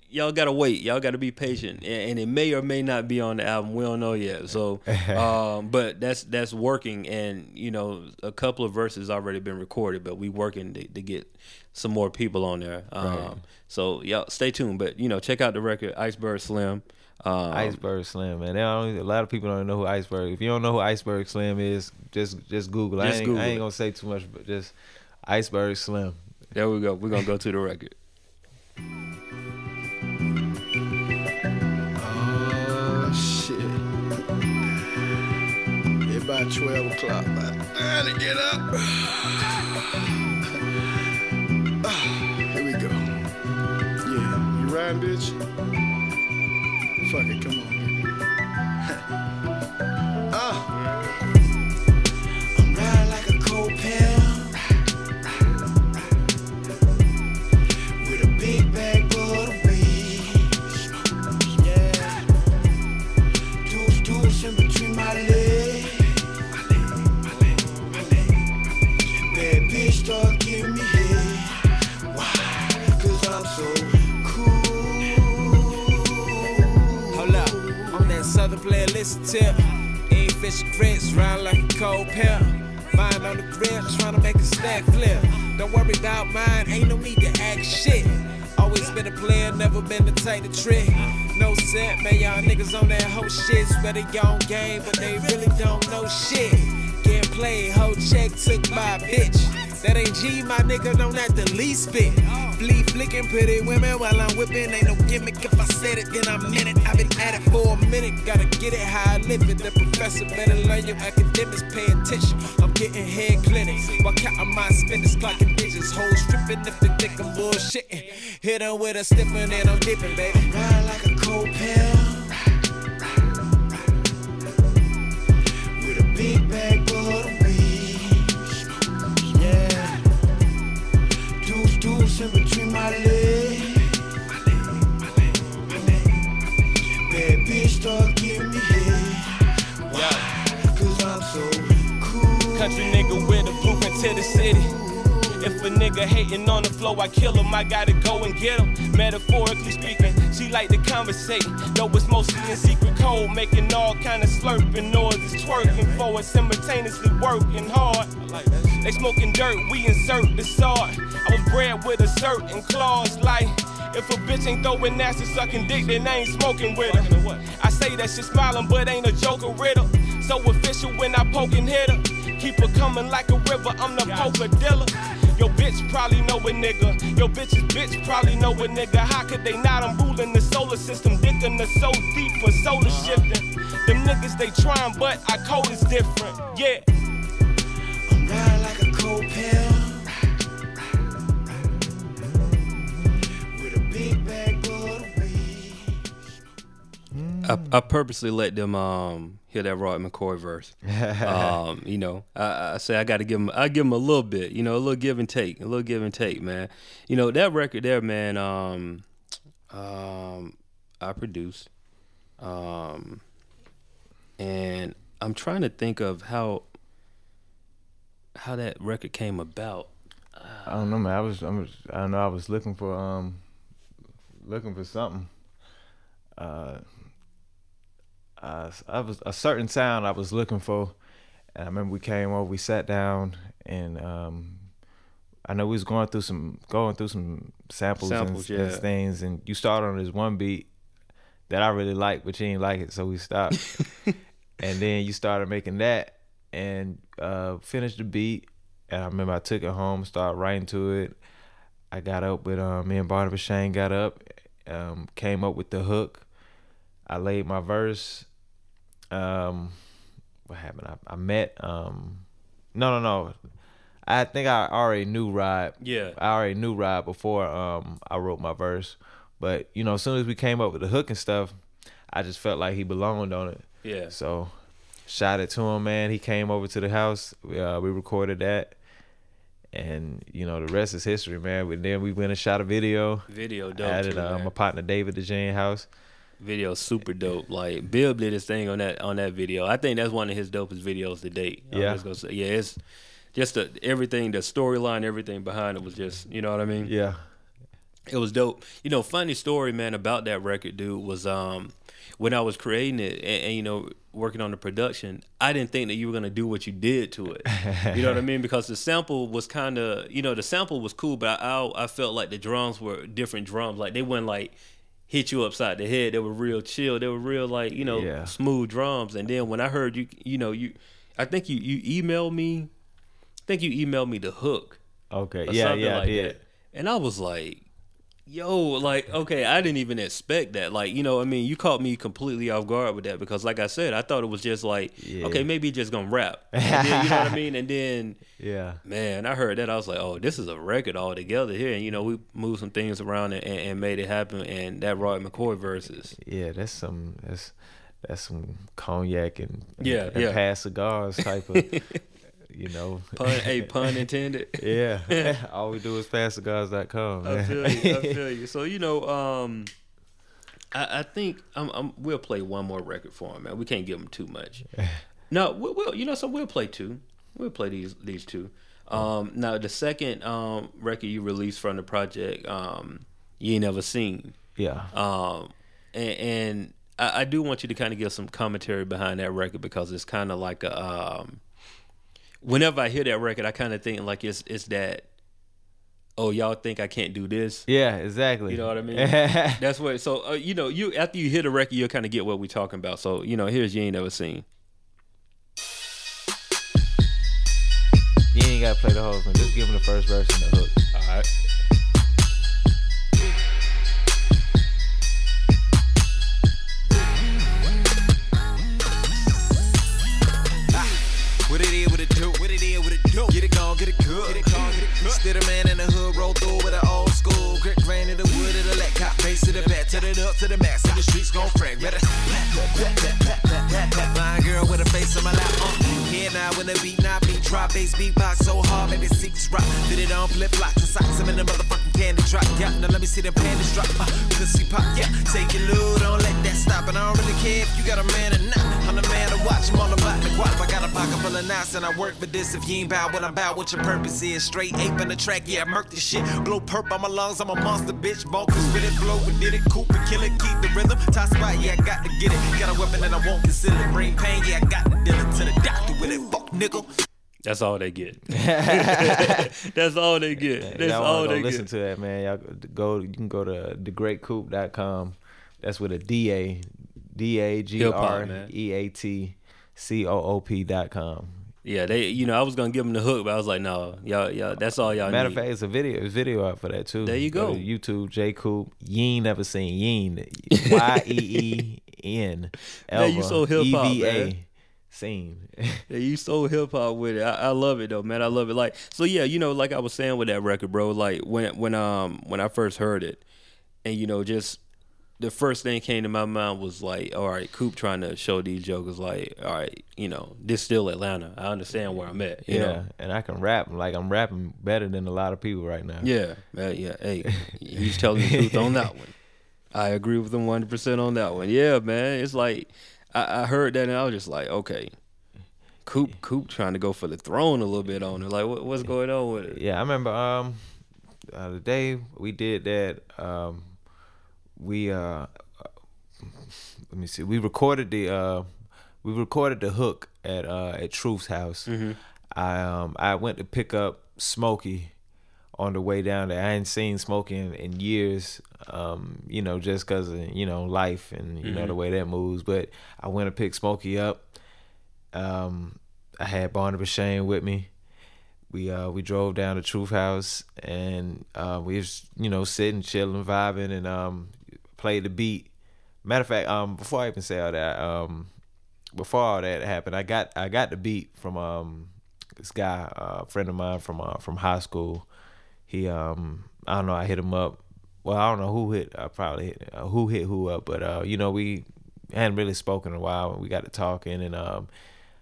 y'all gotta wait. Y'all gotta be patient, and, and it may or may not be on the album. We don't know yet. So, um, but that's that's working, and you know, a couple of verses already been recorded, but we working to, to get some more people on there. Um, Right. So y'all stay tuned, but you know, check out the record Iceberg Slim. Um, Iceberg Slim, man. A lot of people don't know who Iceberg. If you don't know who Iceberg Slim is, just just Google. Just I ain't, Google I ain't gonna say too much, but just Iceberg Slim. There we go. We're gonna go to the record. About 12 o'clock. About time to get up. Ah, Here we go. Yeah, you riding, bitch? Fuck it, come on. southern playlist tip. Ain't fish grits, round like a cold pill. Mine on the grill, trying to make a stack flip. Don't worry about mine, ain't no need to act shit. Always been a player, never been the type to trick. No set, man, y'all niggas on that whole shit. Swear they on game, but they really don't know shit. Getting played, whole check took my bitch. That ain't G, my nigga, don't the least bit. Bleed flicking pretty women while I'm whipping. Ain't no gimmick. If I said it, then I meant it. I've been at it for a minute. Gotta get it how I live it. The professor better learn your academics. Pay attention. I'm getting head clinics while counting my spenders, clocking digits. Hoes stripping if they think I'm bullshitting. Hit 'em with a stiffer and I'm dipping, baby. Ride like a cold pill. With a big bag full Country nigga with a blueprint to the city. If a nigga hating on the flow, I kill him. I gotta go and get him. Metaphorically speaking, she like to conversate. Though it's mostly in secret code, making all kind of slurping noises, twerking for it, simultaneously working hard. They smoking dirt, we insert the sword. I was bred with a certain clause, like if a bitch ain't throwing nasty sucking dick, then I ain't smoking with her. I say that shit smiling, but ain't a joke or riddle. So official when I poke and hit her. Keep her coming like a river, I'm the poker dealer. Yo bitch probably know a nigga. Yo bitch's bitch probably know a nigga. How could they not? I'm ruling the solar system. Dick in the so deep for solar shifting. Them niggas they trying, but our code is different. Yeah. I'm riding like a cold pill. With a big bag full of weed. I, I purposely let them um hear that Rod McCoy verse. um, you know, I, I say I got to give them, I give them a little bit, you know, a little give and take, a little give and take, man. You know that record there, man. Um, um, I produced, um, and I'm trying to think of how how that record came about. I don't know, man. I was, I was, I don't know. I was looking for, um, looking for something. Uh, uh, I was a certain sound I was looking for, and I remember we came over, we sat down, and um, I know we was going through some, going through some samples, Samples, and, and things, and you started on this one beat that I really liked, but you didn't like it, so we stopped, and then you started making that, and uh, finished the beat, and I remember I took it home, started writing to it. I got up with um, me and Barnabas Shane got up, um, came up with the hook. I laid my verse. Um, what happened? I, I met um, no no no. I think I already knew Rod. Yeah. I already knew Rod before um I wrote my verse. But you know, as soon as we came up with the hook and stuff, I just felt like he belonged on it. Yeah. So, shot it to him, man. He came over to the house. We, uh, we recorded that, and you know the rest is history, man. But then we went and shot a video. Video dope. Added too, uh, my partner David DeJane house. Video super dope. Like Bill did his thing on that on that video. I think that's one of his dopest videos to date. Yeah. say- yeah, it's just the, everything, the storyline, everything behind it was just, you know what I mean? Yeah, It was dope. You know, funny story, man, about that record, dude, was um when I was creating it and, and you know working on the production, I didn't think that you were gonna do what you did to it. you know what I mean? Because the sample was kind of, you know, the sample was cool, but I, I I felt like the drums were different drums. Like they weren't like hit you upside the head. They were real chill. They were real like you know Yeah. smooth drums. And then when I heard you, you know, you, I think you you emailed me. I think you emailed me the hook okay, or yeah, something yeah, like I did. that. And I was like, yo, like, okay, I didn't even expect that. Like, you know, I mean, you caught me completely off guard with that because, like I said, I thought it was just like, Yeah. okay, maybe just gonna rap. And then, you know what I mean? And then, Yeah, man, I heard that. I was like, oh, this is a record all together here. And, you know, we moved some things around and, and, and made it happen. And that Rod McCoy verses. yeah. That's some that's that's some cognac and Yeah, and yeah. past cigars type of you know. Pun, hey, pun intended. Yeah, all we do is passcigars.com. I feel you. I feel you. So you know, um, I, I think I'm, I'm, we'll play one more record for him, man. We can't give him too much. No, we'll, we'll you know, so we'll play two. We'll play these these two. Um, now the second um record you released from the project, um, you ain't never seen. yeah. Um, and, and I, I do want you to kind of give some commentary behind that record because it's kind of like a. Um, whenever I hear that record, I kind of think like it's it's that. Oh, y'all think I can't do this? Yeah, exactly. You know what I mean? That's what. So uh, you know, you after you hear the record, you'll kind of get what we're talking about. So you know, here's you ain't never seen. you ain't gotta play the whole thing. Just give him the first verse and the hook. All right. Get it gone, get it good. Get it gone, get it good. Still a man in the hood, roll through with an old school. Grip grain in the wood of the let cop face to the back, turn it up to the max, and the streets gon' crack. Better fine girl with a face on my lap. Uh. Here now when the beat beat, drop bass beatbox so hard, maybe six rock. Fit it on flip flops and socks, I'm in the motherfucking candy drop. Yeah, now let me see the panties drop. Uh, pussy pop, yeah. Take it low, don't let that stop. And I don't really care if you got a man or not. I'm the man to watch, I'm all about the guap. I got a pocket full of knots and I work for this. If you ain't bout what I'm about, what your purpose is. Straight ape in the track, yeah, I murk this shit. Blow perp on my lungs, I'm a monster bitch. Bonkers with it, blow and did it, coop and kill it, keep the rhythm. Top spot, yeah, I got to get it. Got a weapon and I won't conceal it. Brain pain, yeah, I got to deal it to the doctor with it. Fuck, nigga. That's all they get. That's all they get. That's y'all all go they listen get. to that, man. Y'all go. You can go to thegreatcoop.com. That's with a D A D A G R E A T C O O P dot com. Yeah, they. You know, I was gonna give them the hook, but I was like, no, y'all, y'all. That's all y'all Matter of fact, it's a video. It's video out for that too. There you go. to YouTube J Coop. You ain't never seen Yeen. Y E E N. Man, you so hip-hop, E V man. Scene. Yeah, you so hip hop with it. I, I love it though, man. I love it. Like so, yeah. You know, like I was saying with that record, bro. Like when when um when I first heard it, and you know, just the first thing came to my mind was like, all right, Coop trying to show these jokers like, all right, you know, this still Atlanta. I understand where I'm at. You yeah, know? and I can rap. Like I'm rapping better than a lot of people right now. Yeah, man, yeah. Hey, he's telling the truth on that one. I agree with him 100 percent on that one. Yeah, man. It's like I, I heard that and I was just like, okay, Coop, Coop trying to go for the throne a little bit on it. Like, what, what's going on with it? Yeah, I remember um uh, the day we did that um we uh let me see we recorded the uh we recorded the hook at uh at Truth's house. I um I went to pick up Smokey on the way down there. I hadn't seen Smokey in, years, um, you know, just cause of, you know, life and you know the way that moves. But I went to pick Smokey up. Um I had Barnabas Shane with me we uh we drove down to Truth House and uh we was you know sitting chilling vibing and um played the beat. Matter of fact, um before I even say all that, um before all that happened, I got I got the beat from um this guy, uh, a friend of mine from uh, from high school. He um I don't know, I hit him up. Well, I don't know who hit. I probably hit uh, who hit who up, but uh, you know we hadn't really spoken in a while. We got to talking, and um,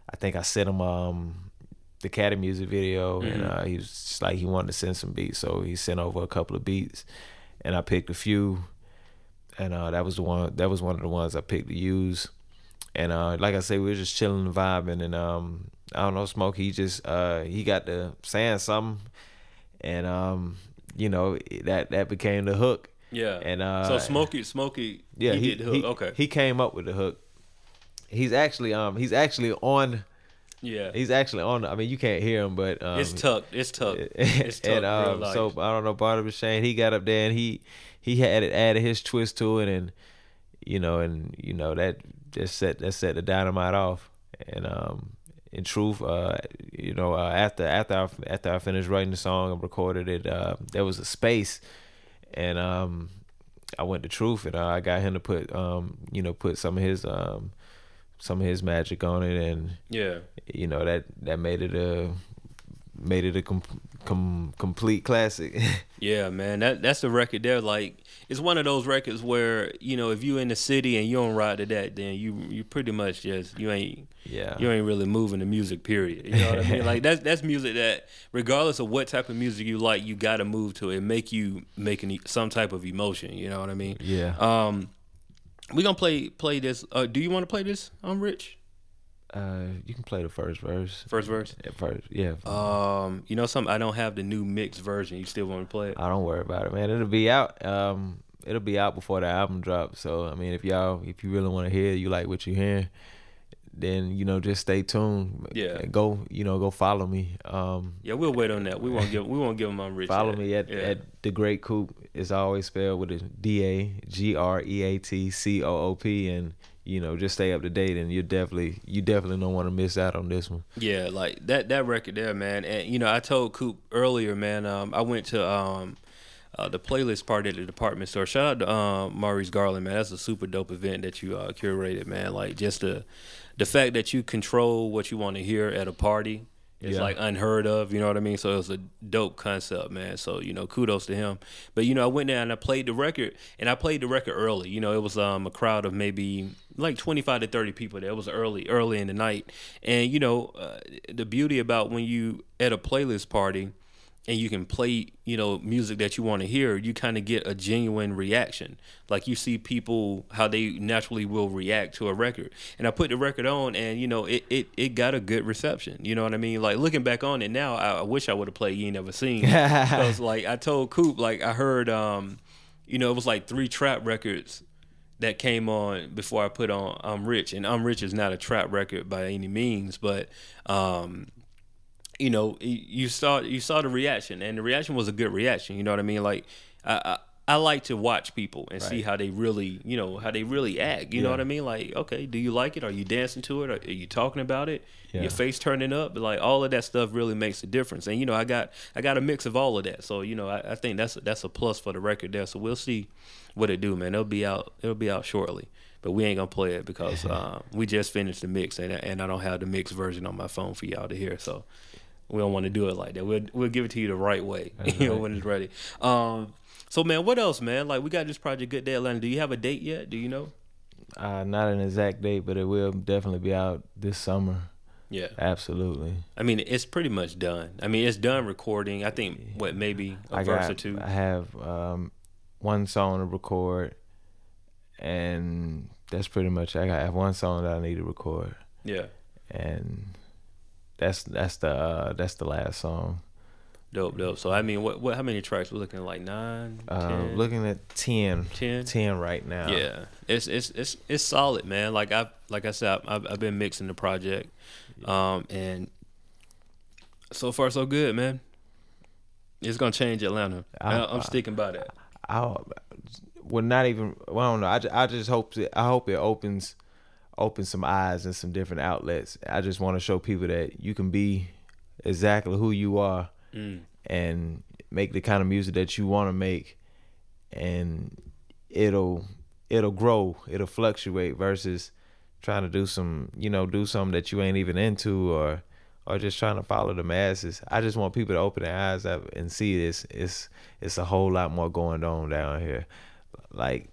I think I sent him um the Caddy music video, and uh, he was just like he wanted to send some beats, so he sent over a couple of beats, and I picked a few, and uh, that was the one. That was one of the ones I picked to use, and uh, like I say, we were just chilling and vibing, and um, I don't know, Smoke. He just uh, he got to saying something, and um, you know that that became the hook. Yeah. And uh, so Smokey, Smokey, yeah, he, he, did the hook. he- okay. he came up with the hook. He's actually um he's actually on yeah. he's actually on. I mean, you can't hear him, but um, it's tucked. It's tucked. It's tucked. and um, so I don't know Barnabas Shane. He got up there and he he had it added his twist to it, and you know, and you know that just set that set the dynamite off. And um, in truth, uh, you know, uh, after after I, after I finished writing the song and recorded it, uh, there was a space, and um, I went to Truth and uh, I got him to put um, you know, put some of his um, some of his magic on it, and yeah. you know that that made it a made it a com- com- complete classic. Yeah, man, that that's the record there. Like, it's one of those records where you know if you in the city and you don't ride to that, then you you pretty much just you ain't yeah, you ain't really moving the music. Period. You know what I mean? Like that's that's music that regardless of what type of music you like, you got to move to it. Make you making some type of emotion. You know what I mean? yeah. Um, we gonna play play this. Uh, do you want to play this? I'm rich. Uh, you can play the first verse. First verse. At first, yeah. Um, you know something? I don't have the new mixed version. You still want to play it? I don't worry about it, man. It'll be out. Um, it'll be out before the album drops. So I mean, if y'all, if you really want to hear, you like what you hearing, then you know just stay tuned. Yeah. Go, you know, go follow me. Um, Yeah, we'll wait on that. We won't give we won't give them I'm rich. follow yet. me at, Yeah. at the Great Coop. It's always spelled with a D A G R E A T C O O P, and you know just stay up to date. And you definitely, you definitely don't want to miss out on this one. Yeah, like that that record there, man. And you know, I told Coop earlier, man. Um, I went to um, uh, the playlist party at the department store. Shout out to um, Maurice Garland, man. That's a super dope event that you uh, curated, man. Like just the the fact that you control what you want to hear at a party is Yeah. like unheard of. You know what I mean? So it was a dope concept, man. So you know, kudos to him. But you know, I went there and I played the record, and I played the record early. You know, it was um, a crowd of maybe like 25 to 30 people there. It was early, early in the night. And you know, uh, the beauty about when you at a playlist party and you can play, you know, music that you want to hear, you kind of get a genuine reaction. Like you see people how they naturally will react to a record. And I put the record on and you know, it it, it got a good reception. You know what I mean? Like looking back on it now, I, I wish I would have played You Ain't Never Seen. Cuz like I told Coop like I heard um you know, it was like three trap records that came on before I put on I'm Rich, and I'm Rich is not a trap record by any means, but um, you know, you saw you saw the reaction, and the reaction was a good reaction. You know what I mean? Like I. I I like to watch people and see how they really, you know, how they really act. You know what I mean? Like, okay, do you like it? Are you dancing to it? Are you talking about it? Yeah. Your face turning up? Like all of that stuff really makes a difference. And you know, I got I got a mix of all of that. So you know, I, I think that's that's a plus for the record there. So we'll see what it do, man. It'll be out. It'll be out shortly. But we ain't gonna play it because uh, we just finished the mix, and and I don't have the mix version on my phone for y'all to hear. So we don't want to do it like that. We'll we'll give it to you the right way, you know, when it's ready. Um, so man, what else, man? Like we got this project Good Day Atlanta. Do you have a date yet? Do you know? Uh, not an exact date, but it will definitely be out this summer. Yeah. Absolutely. I mean, it's pretty much done. I mean, it's done recording. I think what maybe a I verse got. or two. I have um, one song to record, and that's pretty much. I got I have one song that I need to record, Yeah. and that's that's the uh, that's the last song. Dope, dope. So I mean, what what? How many tracks? We're looking at like nine, Uh, ten? looking at 10, 10? 10 right now. Yeah, it's it's it's it's solid, man. Like I like I said, I've I've been mixing the project, um, and so far so good, man. It's gonna change Atlanta. I, I- I'm sticking by that. I well not even well I don't know. I, I just hope that I hope it opens opens some eyes and some different outlets. I just want to show people that you can be exactly who you are Mm. and make the kind of music that you want to make and it'll it'll grow it'll fluctuate versus trying to do some you know do something that you ain't even into or or just trying to follow the masses i just want people to open their eyes up and see this it's it's a whole lot more going on down here like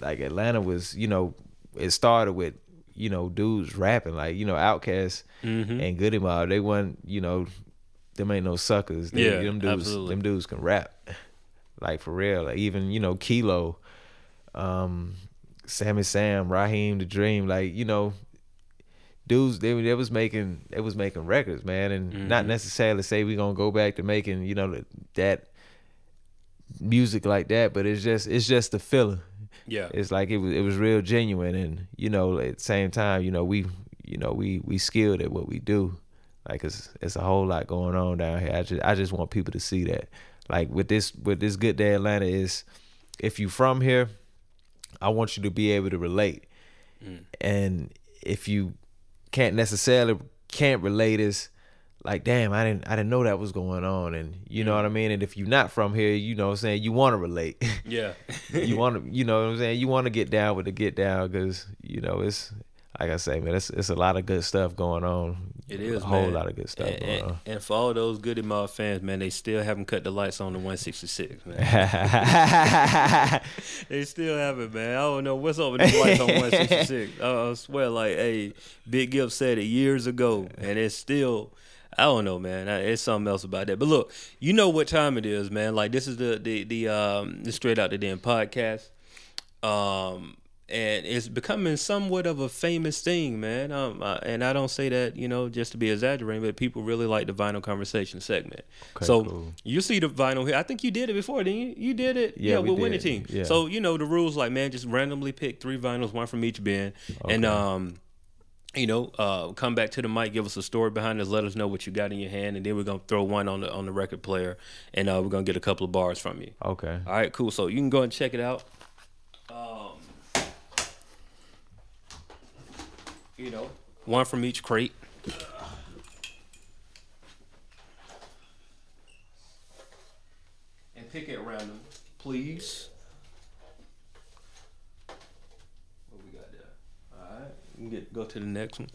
like atlanta was you know it started with you know dudes rapping like you know OutKast Mhm. and Goodie Mob they wasn't you know them ain't no suckers They- Yeah, them dudes absolutely. them dudes can rap like for real like even you know kilo um sammy sam raheem the dream like you know dudes they, they was making they was making records man and not Mhm. necessarily say we gonna go back to making you know that music like that but it's just it's just the feeling Yeah. it's like it was it was real genuine and you know at the same time you know we you know we we skilled at what we do. Like it's it's a whole lot going on down here. I just i just want people to see that. Like with this with this good day atlanta is if you from here i want you to be able to relate. Mm. And if you can't necessarily can't relate is like damn i didn't i didn't know that was going on and you know what i mean and if you're not from here you know what i'm saying you want to relate Yeah. you want to, you know what I'm saying? You want to get down with the get down because, you know, it's, like I say, man, it's, it's a lot of good stuff going on. It is A whole man. lot of good stuff And, going and, on. and for all those Goodie Mob fans, man, they still haven't cut the lights on the 166, man. they still haven't, man. I don't know what's up with the lights on 166. I, I swear, like, hey, Big Gipp said it years ago, and it's still. I don't know, man. It's something else about that. But look, you know what time it is, man. Like this is the the the um the Straight Out the Den podcast. Um and it's becoming somewhat of a famous thing, man. Um, and I don't say that, you know, just to be exaggerating, but people really like the vinyl conversation segment. Okay, so cool. you see the vinyl here. I think you did it before, didn't you? You did it, Yeah, we with Winning. Team. Yeah. So you know the rules, like man, just randomly pick three vinyls, one from each band, and um, you know, uh, come back to the mic, give us a story behind this, let us know what you got in your hand, and then we're gonna throw one on the on the record player, and uh, we're gonna get a couple of bars from you. okay. All right, cool. So you can go and check it out. Um, you know, one from each crate. And pick it at random, please. What we got there? All right, we can get go to the next one.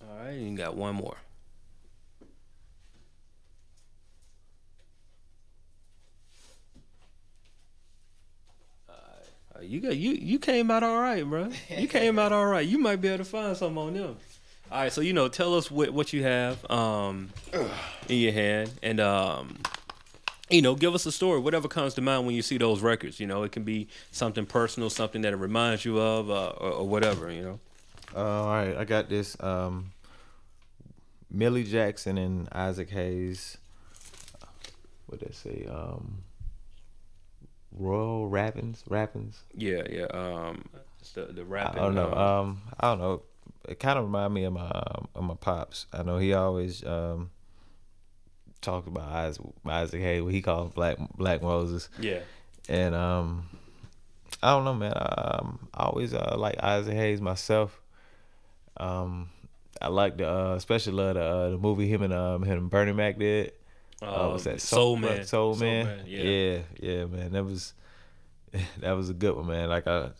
All right, and you got one more. Uh, you you came out all right, bro. You came out all right. You might be able to find something on them. All right, so you know, tell us what what you have um in your hand, and um you know, give us a story, whatever comes to mind when you see those records. You know, it can be something personal, something that it reminds you of, uh, or, or whatever. You know. Uh, all right, I got this. Um, Millie Jackson and Isaac Hayes. What did they say? Um, Royal Rappins, Rappins. Yeah, yeah. Um, it's the the I don't know. um, Um, I don't know. It kind of remind me of my um, of my pops. I know he always um talked about Isaac, Isaac Hayes, what he called Black Black Moses, yeah, and um, I don't know, man. Um, I always uh, like Isaac Hayes myself. Um, I like the uh, especially love the uh, the movie him and um him and Bernie Mac did. Uh, was that? Soul Bro- Man. Soul, Soul Man. Man, yeah. yeah, yeah, man. That was that was a good one, man. Like I,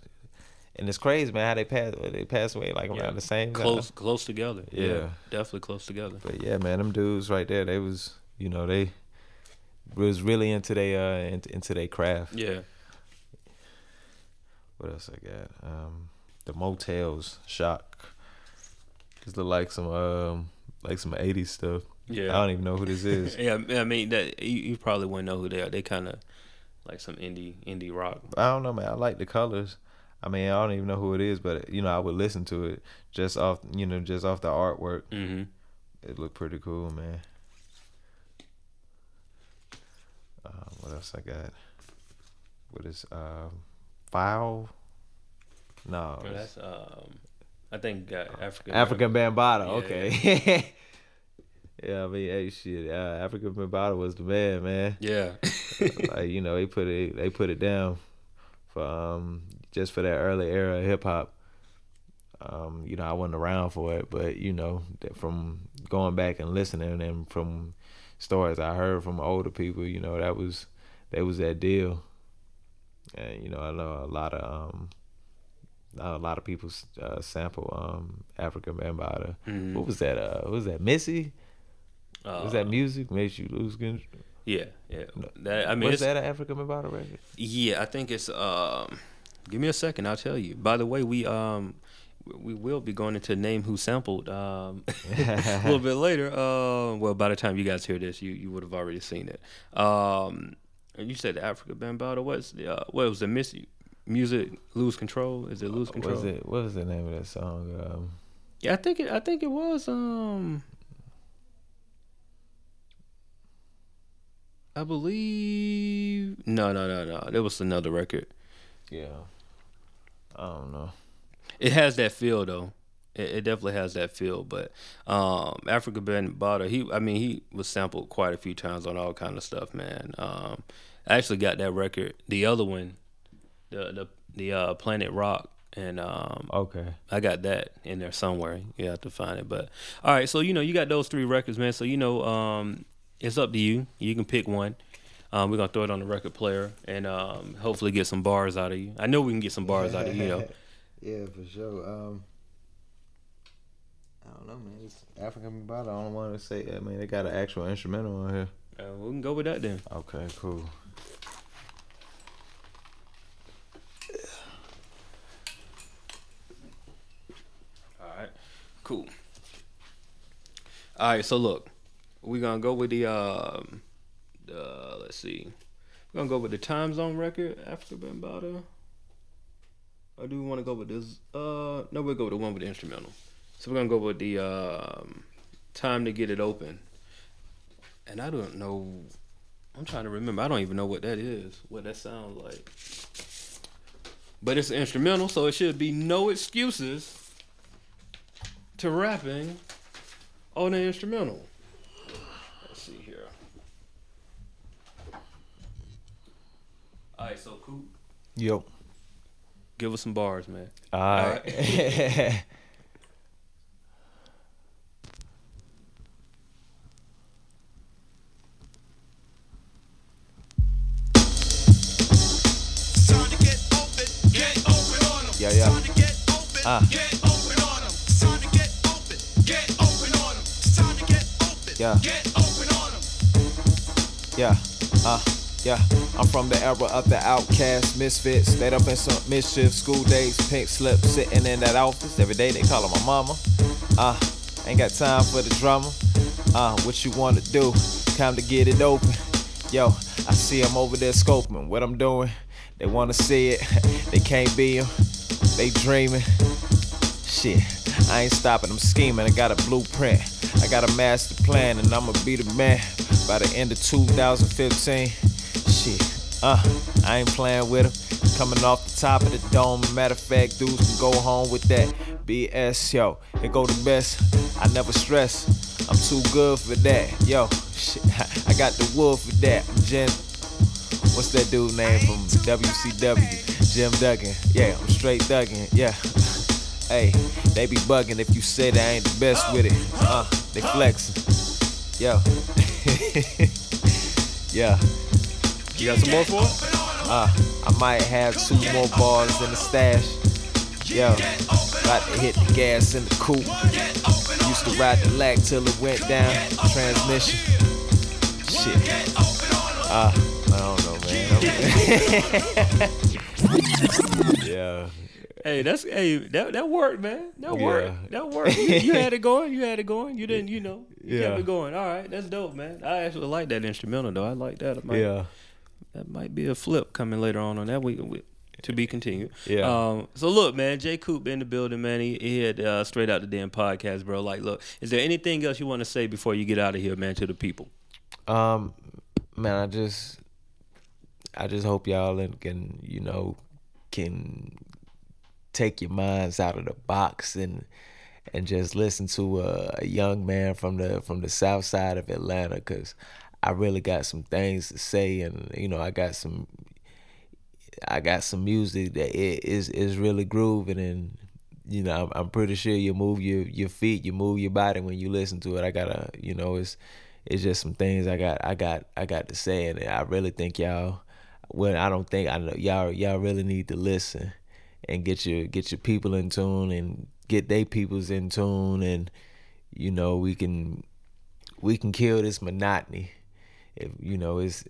and it's crazy, man. How they passed they passed away like around Yeah. the same time. close close together. Yeah. definitely close together. But yeah, man, them dudes right there, they was you know they was really into their uh into, into their craft. Yeah, What else I got? Um, the motels shock. Just look like some um like some '80s stuff. Yeah. I don't even know who this is. yeah, I mean that you, you probably wouldn't know who they are. They kind of like some indie indie rock. I don't know, man. I like the colors. I mean, I don't even know who it is, but you know, I would listen to it just off, you know, just off the artwork. Mm-hmm. It looked pretty cool, man. Uh, what else I got? What is um, file? No, Bro, that's um, I think uh, African. African Bambaataa. Yeah, okay. Yeah. I mean, hey, shit. Uh, African Bambaataa was the man, man. Yeah. like you know, they put it, they put it down for um just for that early era of hip hop. Um, you know, I wasn't around for it, but you know, from going back and listening and from stories I heard from older people, you know, that was that was that deal. And you know, I know a lot of um, a lot of people uh, sample um African Bambaataa. Mhm. What was that? Uh, what was that Missy? Was that Uh, music makes you lose control? Yeah, yeah. That, I mean, was that an African Bambaataa record? yeah. I think it's. Um, give me a second. I'll tell you. By the way, we um, we will be going into name who sampled um a little bit later. Uh, well, by the time you guys hear this, you you would have already seen it. Um, and you said the Afrika Bambaataa. What's the uh, what was the miss music lose control? Is it lose What control? was it? What was the name of that song? Um, Yeah, I think it. I think it was. Um, I believe. No, no, no, no. There was another record. yeah, I don't know. It has that feel though. It, it definitely has that feel. But um, Afrika Bambaataa, he. I mean, he was sampled quite a few times on all kind of stuff, man. Um, I actually got that record. The other one, the the the uh, Planet Rock, and um, Okay, I got that in there somewhere. You have to find it. But all right, so you know you got those three records, man. So you know um, it's up to you. You can pick one. Um, we're gonna throw it on the record player and um, hopefully get some bars out of you. I know we can get some bars out of you. You know. yeah, for sure. Um, I don't know, man. It's African Bambaataa. I don't want to say. I mean, they got an actual instrumental on here. Uh, we can go with that then. Okay, cool. All right, cool. All right, so look, we're gonna go with the um, uh, let's see, we're gonna go with the time zone record, Afrika Bambaataa. Or do we want to go with this? Uh, no, we'll go with the one with the instrumental. So we're gonna go with the um, time to get it open. And I don't know. I'm trying to remember. I don't even know what that is. What that sounds like. But it's instrumental, so it should be no excuses to rapping on the instrumental. Let's see here. All right, so Coop, Yo. give us some bars, man. All right. Time to get open, get open on 'em. Yeah, yeah. Time to get open, Ah. get open on 'em. Time to get open, get open on 'em. Time to get open, Yeah. get open on 'em. Yeah, uh, yeah. I'm from the era of the outcast misfits. Stayed up in some mischief, school days, pink slip, sitting in that office. Every day they call my mama. Uh, ain't got time for the drama. Uh, what you wanna do? Time to get it open. Yo, I see them over there scoping what I'm doing. They wanna see it, they can't be 'em. They dreaming. Shit, I ain't stopping, I'm scheming. I got a blueprint, I got a master plan, and I'ma be the man by the end of 2015. Uh, I ain't playing with him. Coming off the top of the dome. Matter of fact, dudes can go home with that BS. Yo, it go the best. I never stress. I'm too good for that. Yo, shit, I got the wood for that. I'm Jen. What's that dude name from WCW? Jim Duggan. Yeah, I'm straight Duggan. Yeah. Hey, they be bugging if you say they ain't the best with it. Uh, they flexing. Yo. yeah. You got some more for us? Uh, I might have two more bars in the stash. Yo, about to hit the gas in the coupe. Used to ride the lag till it went down. Transmission. Shit. Uh, I don't know, man. yeah. Hey, that's hey that that worked, man. That Yeah. worked. That worked. You, you had it going. You had it going. You didn't, you know, you Yeah. kept it going. All right, that's dope, man. I actually like that instrumental though. I like that. It might, Yeah. That might be a flip coming later on on that week. We, to be continued. Yeah. Um. So look, man, J-Coop in the building, man. He, he had uh, Straight Out the Den podcast, bro. Like, look, is there anything else you want to say before you get out of here, man, to the people? Um, man, I just, I just hope y'all can, you know, can take your minds out of the box and and just listen to a, a young man from the from the south side of Atlanta because I really got some things to say and you know I got some I got some music that it is is really grooving and you know I'm, I'm pretty sure you move your your feet you move your body when you listen to it. I gotta you know it's it's just some things I got I got I got to say and I really think y'all well I don't think I know y'all y'all really need to listen and get your get your people in tune and get they peoples in tune and you know we can we can kill this monotony if you know it's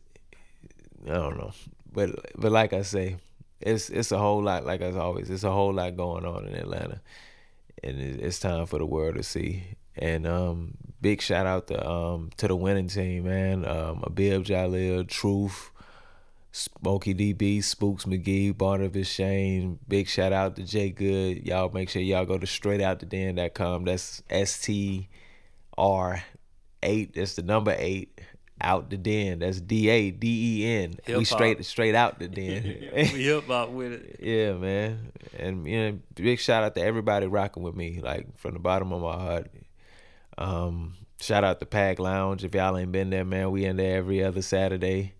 I don't know but but like I say it's it's a whole lot like as always it's a whole lot going on in Atlanta and it's time for the world to see and um big shout out to um to the winning team man um Abib Jalil Truth Smokey DB, Spooks McGee, Barnabas Shane. Big shout out to Jay Good. Y'all make sure y'all go to straightouttoden.com. That's S T R eight. That's the number eight. Out the den. That's D A D E N. We straight straight out the den. we hip hop with it. yeah, man. And you know, big shout out to everybody rocking with me, like from the bottom of my heart. Um, shout out to Pack Lounge. If y'all ain't been there, man, we in there every other Saturday.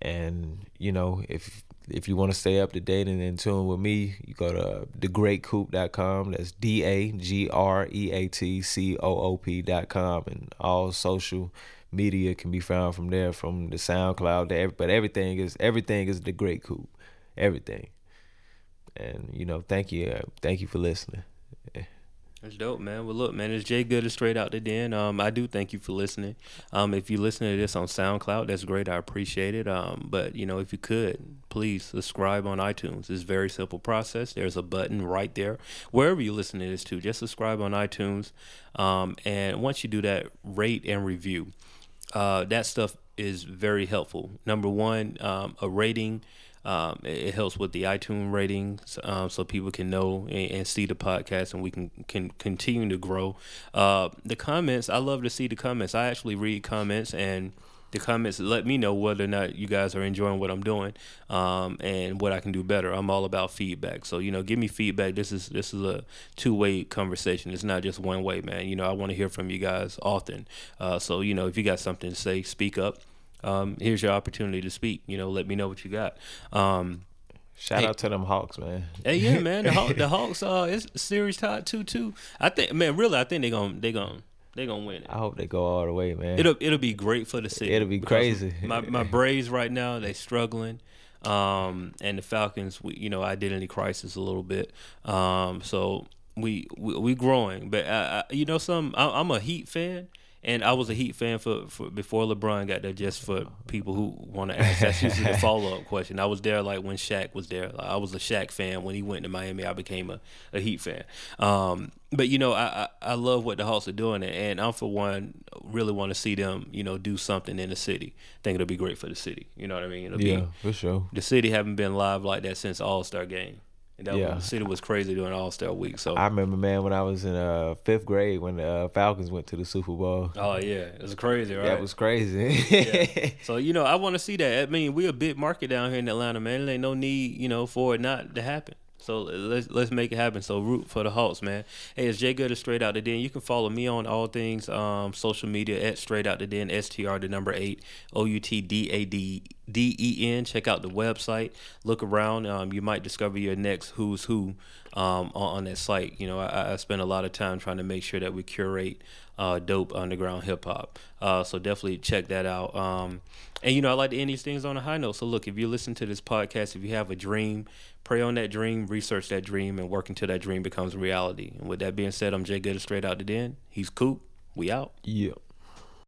And you know, if if you want to stay up to date and in tune with me, you go to thegreatcoop.com. That's D A G R E A T C O O P.com. And all social media can be found from there, from the SoundCloud to every, but everything is everything is the Great Coop. Everything. And you know, thank you, uh, thank you for listening. That's dope, man. Well, look, man, it's Jay Good is straight out the den. Um, I do thank you for listening. Um, if you listen to this on SoundCloud, that's great. I appreciate it. Um, but you know, if you could, please subscribe on iTunes. It's a very simple process. There's a button right there wherever you listen to this to. Just subscribe on iTunes. Um, and once you do that, rate and review. Uh, that stuff is very helpful. Number one, um, a rating. Um, it, helps with the iTunes ratings, um, so people can know and, and see the podcast, and we can can continue to grow. Uh, the comments, I love to see the comments. I actually read comments, and the comments let me know whether or not you guys are enjoying what I'm doing, um, and what I can do better. I'm all about feedback, so you know, give me feedback. This is this is a two way conversation. It's not just one way, man. You know, I want to hear from you guys often. Uh, so you know, if you got something to say, speak up um, here's your opportunity to speak. You know, let me know what you got. Um, Shout Hey. out to them Hawks, man. hey, yeah, man, the, Haw- the Hawks, uh, it's series tied two two. I think, man, really, I think they're gonna they gonna they gonna win it. I hope they go all the way, man. It'll it'll be great for the city. It'll be crazy. My my Braves right now they struggling, um, and the Falcons, we, you know, identity crisis a little bit. Um, so we we, we growing, but I, I, you know, some I, I'm a Heat fan. And I was a Heat fan for, for before LeBron got there. Just for people who want to ask, that's usually the follow up question. I was there like when Shaq was there. Like, I was a Shaq fan when he went to Miami. I became a, a Heat fan. Um, but you know, I, I I love what the Hawks are doing, and I'm for one really want to see them, you know, do something in the city. think it'll be great for the city. You know what I mean? It'll yeah, be for sure. the city haven't been live like that since All Star Game. And that Yeah. was, the city was crazy during All Star Week. So I remember, man, when I was in uh, fifth grade when the uh, Falcons went to the Super Bowl. oh yeah, it was crazy, right? That was crazy. yeah. So you know, I want to see that. I mean, we're a big market down here in Atlanta, man. There ain't no need, you know, for it not to happen. So let's let's make it happen. So root for the Hawks, man. Hey, it's Jay Good of Straight Out the Den. You can follow me on all things um, social media at Straight Out the Den, STR the number eight, O U T D A D D E N. Check out the website. Look around. Um, you might discover your next who's who um, on, on that site. You know, I, I spend a lot of time trying to make sure that we curate uh, dope underground hip hop. Uh, so definitely check that out. Um, and you know, I like to end these things on a high note. So look, if you listen to this podcast, if you have a dream, pray on that dream, research that dream, and work until that dream becomes reality. And with that being said, I'm Jay Good of Straight Out the Den. He's Coop. We out. yeah.